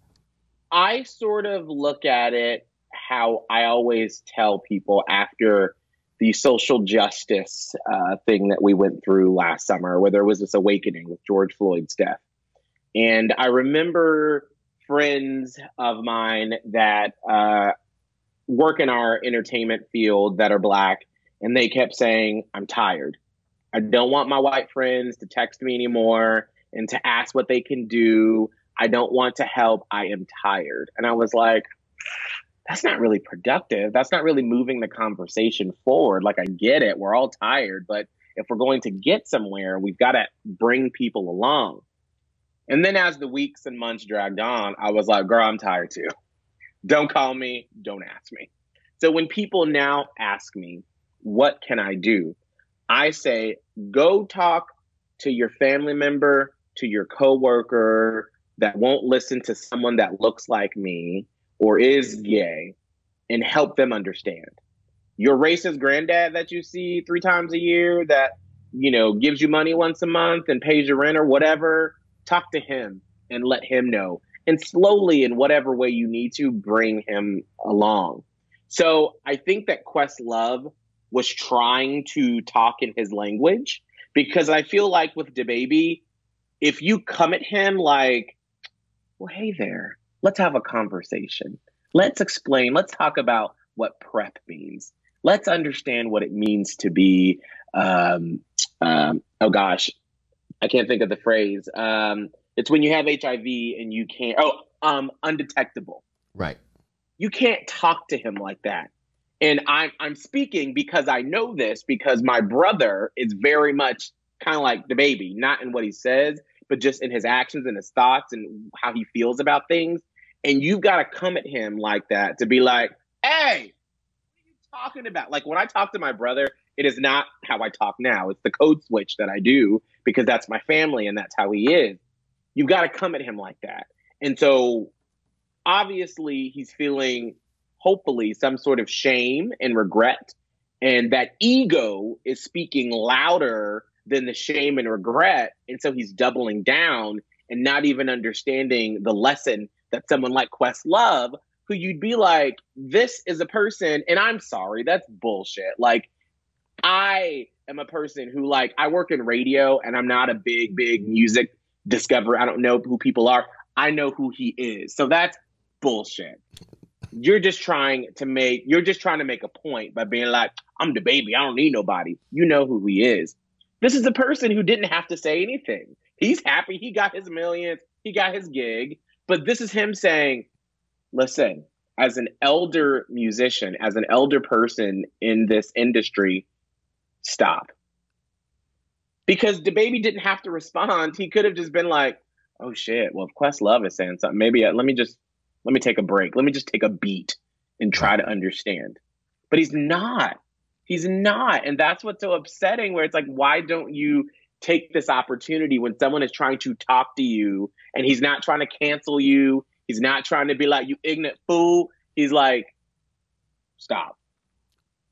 I sort of look at it how I always tell people after the social justice uh, thing that we went through last summer, where there was this awakening with George Floyd's death. And I remember friends of mine that uh, work in our entertainment field that are black, and they kept saying, I'm tired. I don't want my white friends to text me anymore and to ask what they can do. I don't want to help. I am tired. And I was like, that's not really productive. That's not really moving the conversation forward. Like, I get it. We're all tired. But if we're going to get somewhere, we've got to bring people along. And then as the weeks and months dragged on, I was like, girl, I'm tired too. Don't call me. Don't ask me. So when people now ask me, what can I do? I say, go talk to your family member, to your coworker that won't listen to someone that looks like me or is gay and help them understand. Your racist granddad that you see three times a year that, you know, gives you money once a month and pays your rent or whatever, talk to him and let him know. And slowly, in whatever way you need to, bring him along. So I think that Questlove was trying to talk in his language because I feel like with DaBaby, if you come at him like, well, hey there, let's have a conversation. Let's explain, let's talk about what PrEP means. Let's understand what it means to be, um, um, oh gosh, I can't think of the phrase. Um, it's when you have HIV and you can't, oh, um, undetectable Right. you can't talk to him like that. And I'm I'm speaking because I know this because my brother is very much kind of like DaBaby, not in what he says, but just in his actions and his thoughts and how he feels about things. And you've got to come at him like that to be like, hey, what are you talking about? Like when I talk to my brother, it is not how I talk now. It's the code switch that I do because that's my family and that's how he is. You've got to come at him like that. And so obviously he's feeling hopefully some sort of shame and regret and that ego is speaking louder than the shame and regret and so he's doubling down and not even understanding the lesson that someone like questlove who you'd be like this is a person and i'm sorry that's bullshit like i am a person who like i work in radio and i'm not a big big music discoverer. I don't know who people are. I know who he is. So that's bullshit. You're just trying to make you're just trying to make a point by being like i'm DaBaby. I don't need nobody. You know who he is. This is a person who didn't have to say anything. He's happy. He got his millions. He got his gig. But this is him saying listen as an elder musician as an elder person in this industry stop because DaBaby didn't have to respond he could have just been like oh shit well if questlove is saying something maybe I, let me just let me take a break. Let me just take a beat and try to understand. But he's not. He's not. And that's what's so upsetting, where it's like, why don't you take this opportunity when someone is trying to talk to you and he's not trying to cancel you? He's not trying to be like, you ignorant fool. He's like, stop.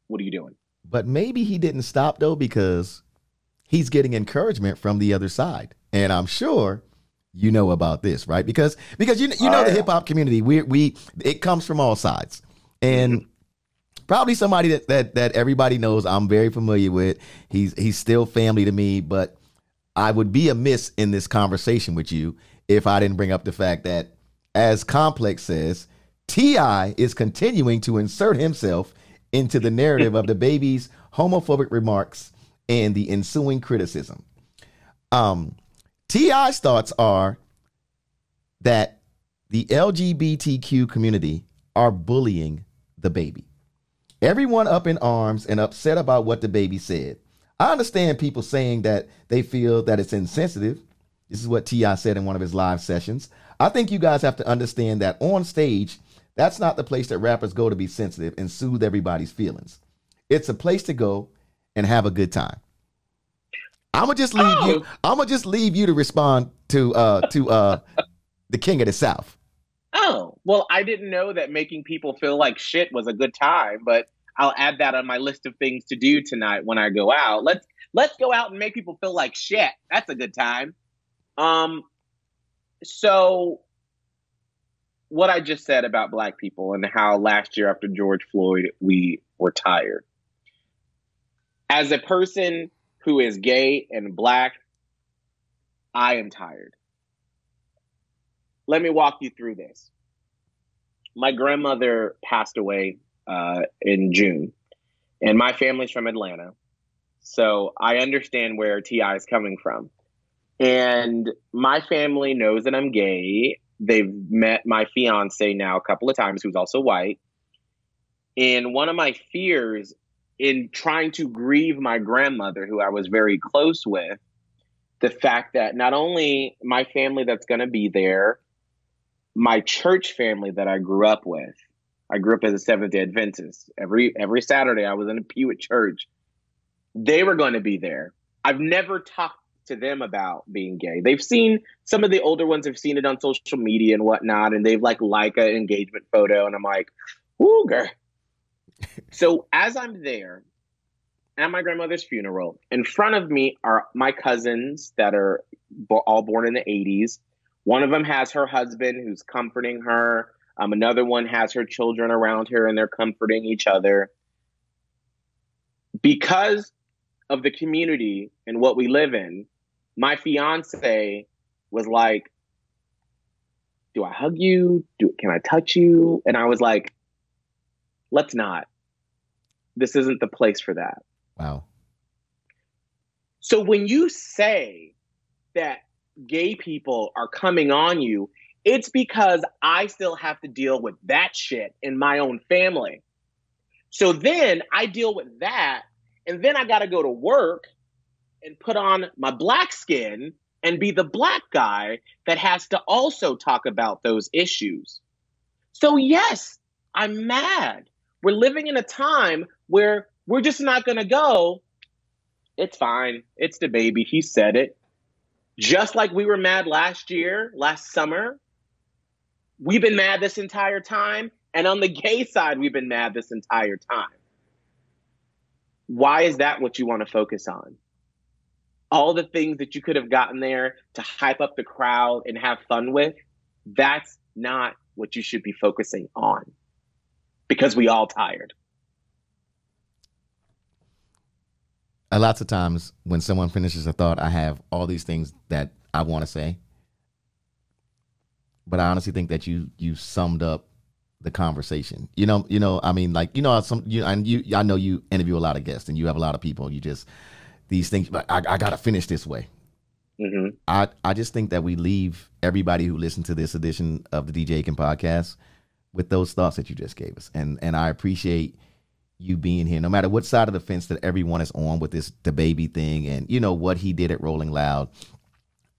What are you doing? But maybe he didn't stop though because he's getting encouragement from the other side. And I'm sure you know about this, right? Because because you you know Oh, the yeah. hip hop community, we we it comes from all sides, and mm-hmm. probably somebody that that that everybody knows. I'm very familiar with. He's he's still family to me, but I would be amiss in this conversation with you if I didn't bring up the fact that, as Complex says, T.I. is continuing to insert himself into the narrative of DaBaby's homophobic remarks and the ensuing criticism. Um, T.I.'s thoughts are that the LGBTQ community are bullying DaBaby. Everyone up in arms and upset about what DaBaby said. I understand people saying that they feel that it's insensitive. This is what T.I. said in one of his live sessions. I think you guys have to understand that on stage, that's not the place that rappers go to be sensitive and soothe everybody's feelings. It's a place to go and have a good time. I'm gonna just leave you. Oh. I'm gonna just leave you to respond to uh to uh the king of the south. Oh, well, I didn't know that making people feel like shit was a good time, but I'll add that on my list of things to do tonight when I go out. Let's let's go out and make people feel like shit. That's a good time. Um so what I just said about black people and how last year after George Floyd we were tired. As a person who is gay and black, I am tired let me walk you through this. My grandmother passed away uh, in June, and my family's from Atlanta. So I understand where T.I. is coming from. And my family knows that I'm gay. They've met my fiance now a couple of times, who's also white. And one of my fears in trying to grieve my grandmother, who I was very close with, the fact that not only my family that's going to be there, my church family that I grew up with. I grew up as a Seventh Day Adventist. Every every Saturday, I was in a pew at church. They were going to be there. I've never talked to them about being gay. They've seen some of the older ones have seen it on social media and whatnot, and they've like like an engagement photo, and I'm like, ooh, girl. so as I'm there at my grandmother's funeral, in front of me are my cousins that are all born in the 80s. One of them has her husband who's comforting her. Um, another one has her children around her and they're comforting each other. Because of the community and what we live in, my fiance was like, Do I hug you? Do, can I touch you? And I was like, Let's not. This isn't the place for that. Wow. So when you say that gay people are coming on you, it's because I still have to deal with that shit in my own family. So then I deal with that, and then I got to go to work and put on my black skin and be the black guy that has to also talk about those issues. So, yes, I'm mad. We're living in a time where we're just not going to go. It's fine. It's DaBaby. He said it. Just like we were mad last year, last summer, we've been mad this entire time. And on the gay side, we've been mad this entire time. Why is that what you want to focus on? All the things that you could have gotten there to hype up the crowd and have fun with, that's not what you should be focusing on because we all tired. A lots of times when someone finishes a thought, I have all these things that I want to say. But I honestly think that you you summed up the conversation. You know, you know, I mean, like you know, some you and you, I know you interview a lot of guests and you have a lot of people. You just these things, but I, I got to finish this way. Mm-hmm. I I just think that we leave everybody who listened to this edition of the DJ Aiken podcast with those thoughts that you just gave us, and and I appreciate you being here, no matter what side of the fence that everyone is on with this DaBaby thing, and you know what he did at Rolling Loud.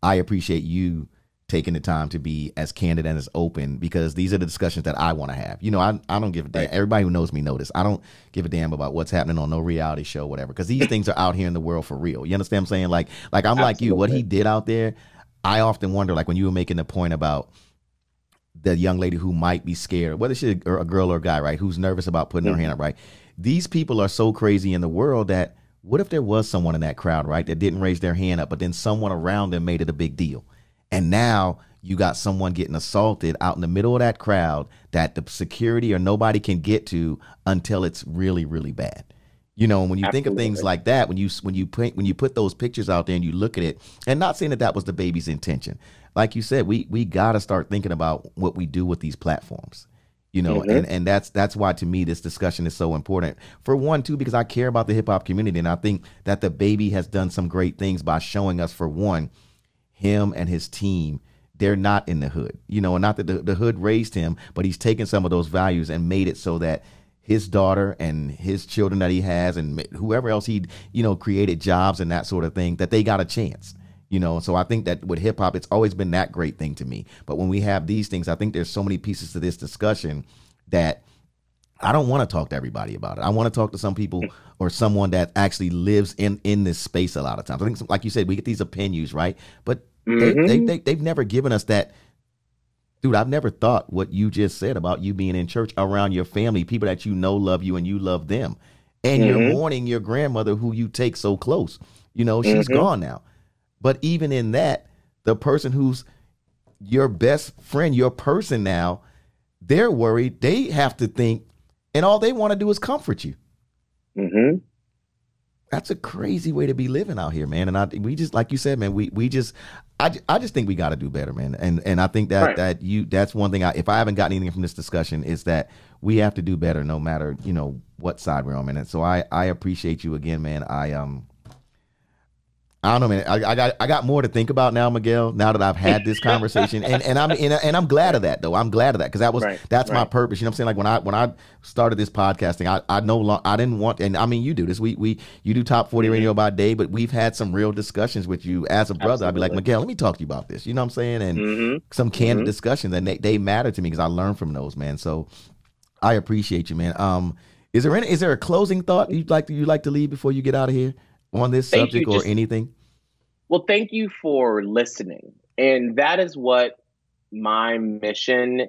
I appreciate you taking the time to be as candid and as open because these are the discussions that I want to have. You know, I, I don't give a damn. Everybody who knows me knows this. I don't give a damn about what's happening on no reality show, whatever, because these things are out here in the world for real. You understand what I'm saying? Like, like I'm like you. What he did out there, I often wonder, like when you were making the point about the young lady who might be scared, whether she's a, a girl or a guy, right, who's nervous about putting her mm-hmm. hand up, right. These people are so crazy in the world that what if there was someone in that crowd, right, that didn't raise their hand up, but then someone around them made it a big deal, and now you got someone getting assaulted out in the middle of that crowd that the security or nobody can get to until it's really really bad. You know when you think of things like that when you when you put when you put those pictures out there and you look at it and not saying that that was DaBaby's intention. Like you said we we got to start thinking about what we do with these platforms you know Mhm. and and that's that's why to me this discussion is so important. For one too because i care about the hip-hop community and i think that DaBaby has done some great things by showing us for one him and his team they're not in the hood you know and not that the, the hood raised him but he's taken some of those values and made it so that his daughter and his children that he has and whoever else he you know created jobs and that sort of thing that they got a chance you know so i think that with hip hop it's always been that great thing to me but when we have these things i think there's so many pieces to this discussion that I don't want to talk to everybody about it. I want to talk to some people or someone that actually lives in in this space a lot of times. I think, like you said, we get these opinions, right? But they, Mhm. they, they, they've never given us that. Dude, I've never thought what you just said about you being in church around your family, people that you know love you and you love them. And you're Mhm. mourning your grandmother who you take so close. You know, she's Mhm. gone now. But even in that, the person who's your best friend, your person now, they're worried. They have to think, and all they want to do is comfort you. Mm-hmm. That's a crazy way to be living out here, man. And I, we just, like you said, man, we we just, I, I just think we got to do better, man. And and I think that Right. that you, that's one thing. I, if I haven't gotten anything from this discussion, is that we have to do better, no matter you know what side we're on, man. And so I I appreciate you again, man. I um. I don't know, man. I, I got I got more to think about now, Miguel. Now that I've had this conversation, and and I'm and, and I'm glad of that, though. I'm glad of that because that was Right, that's my purpose. You know what I'm saying? Like when I when I started this podcasting, I I no long I didn't want, and I mean you do this. We we you do top 40 Mhm. radio by day, but we've had some real discussions with you as a brother. I'd be like Miguel, let me talk to you about this. You know what I'm saying? And Mm-hmm. some candid Mhm. discussions, and they they matter to me because I learn from those, man. So I appreciate you, man. Um, is there any is there a closing thought you'd like to you'd like to leave before you get out of here on this Thank subject or Just- anything? Well, thank you for listening. And that is what my mission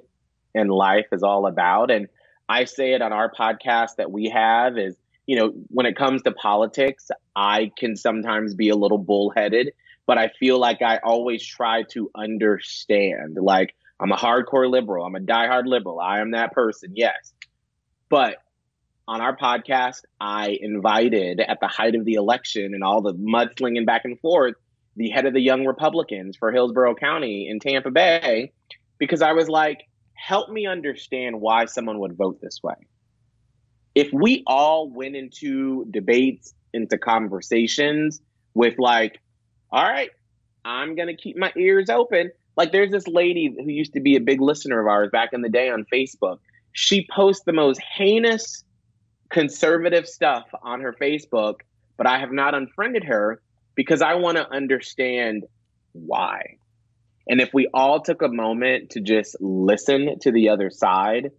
in life is all about. And I say it on our podcast that we have is, you know, when it comes to politics, I can sometimes be a little bullheaded, but I feel like I always try to understand. Like, I'm a hardcore liberal, I'm a diehard liberal, I am that person, yes. But on our podcast, I invited at the height of the election and all the mudslinging back and forth the head of the Young Republicans for Hillsborough County in Tampa Bay because I was like, help me understand why someone would vote this way. If we all went into debates, into conversations with, like, all right, I'm going to keep my ears open. Like, there's this lady who used to be a big listener of ours back in the day on Facebook. She posts the most heinous conservative stuff on her Facebook, but I have not unfriended her because I want to understand why. And if we all took a moment to just listen to the other side,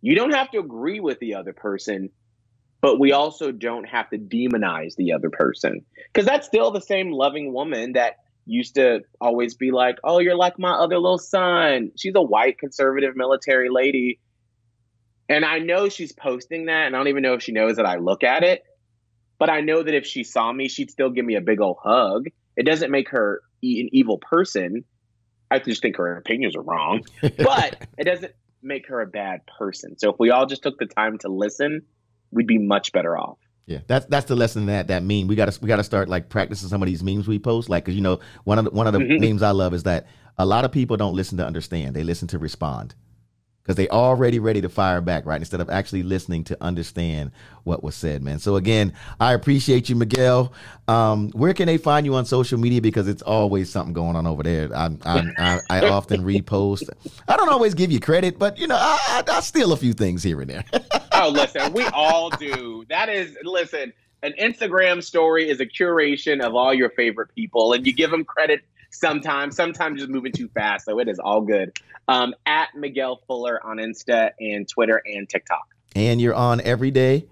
you don't have to agree with the other person, but we also don't have to demonize the other person. Because that's still the same loving woman that used to always be like, oh, you're like my other little son. She's a white conservative military lady. And I know she's posting that, and I don't even know if she knows that I look at it. But I know that if she saw me, she'd still give me a big old hug. It doesn't make her an evil person. I just think her opinions are wrong, but it doesn't make her a bad person. So if we all just took the time to listen, we'd be much better off. Yeah, that's that's the lesson that that meme. We got to we got to start like practicing some of these memes we post. Like, cause you know, one of the, one of the Mhm. memes I love is that a lot of people don't listen to understand; they listen to respond because they already ready to fire back, right? Instead of actually listening to understand what was said, man. So again, I appreciate you, Miguel. Um, where can they find you on social media? Because it's always something going on over there. I I, I, I often repost. I don't always give you credit, but you know, I, I, I steal a few things here and there. Oh, listen, we all do. That is, listen, an Instagram story is a curation of all your favorite people, and you give them credit sometimes, sometimes just moving too fast. So it is all good. Um, at Miguel Fuller on Insta and Twitter and TikTok. and you're on every day.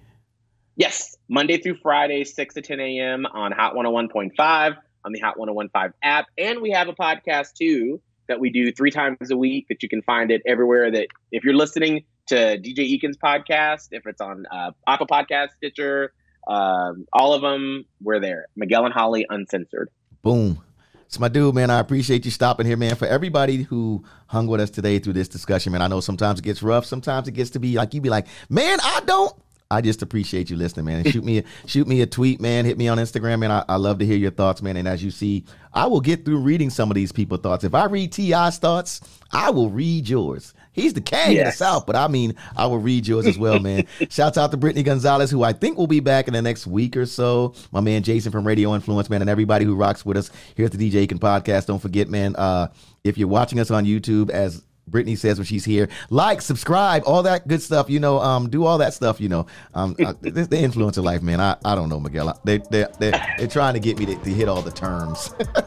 Yes, Monday through Friday, 6 to 10 a.m. on Hot 101.5 on the Hot 1015 app. And we have a podcast too that we do three times a week that you can find it everywhere that if you're listening to DJ Eakin's podcast, if it's on uh, Apple Podcast, Stitcher, um, all of them, we're there. Miguel and Holly Uncensored. Boom. It's my dude, man. I appreciate you stopping here, man. For everybody who hung with us today through this discussion, man. I know sometimes it gets rough. Sometimes it gets to be like you be like, man, I don't. I just appreciate you listening, man. And shoot me, a, shoot me a tweet, man. Hit me on Instagram, man. I, I love to hear your thoughts, man. And as you see, I will get through reading some of these people's thoughts. If I read T.I.'s thoughts, I will read yours. He's the king of the South, but I mean, I will read yours as well, man. Shouts out to Brittany Gonzalez, who I think will be back in the next week or so. My man Jason from Radio Influence, man, and everybody who rocks with us here at the DJ Aiken Podcast. Don't forget, man, uh, if you're watching us on YouTube, as Brittany says when she's here, like, subscribe, all that good stuff. You know, um, do all that stuff. You know, um, the, the influencer life, man. I, I don't know, Miguel. They they they they're trying to get me to, to hit all the terms. Uh,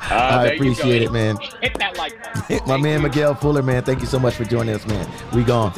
I there you go. appreciate it, man. Hit that like button. My Thank man you. Miguel Fuller, man. Thank you so much for joining us, man. We gone.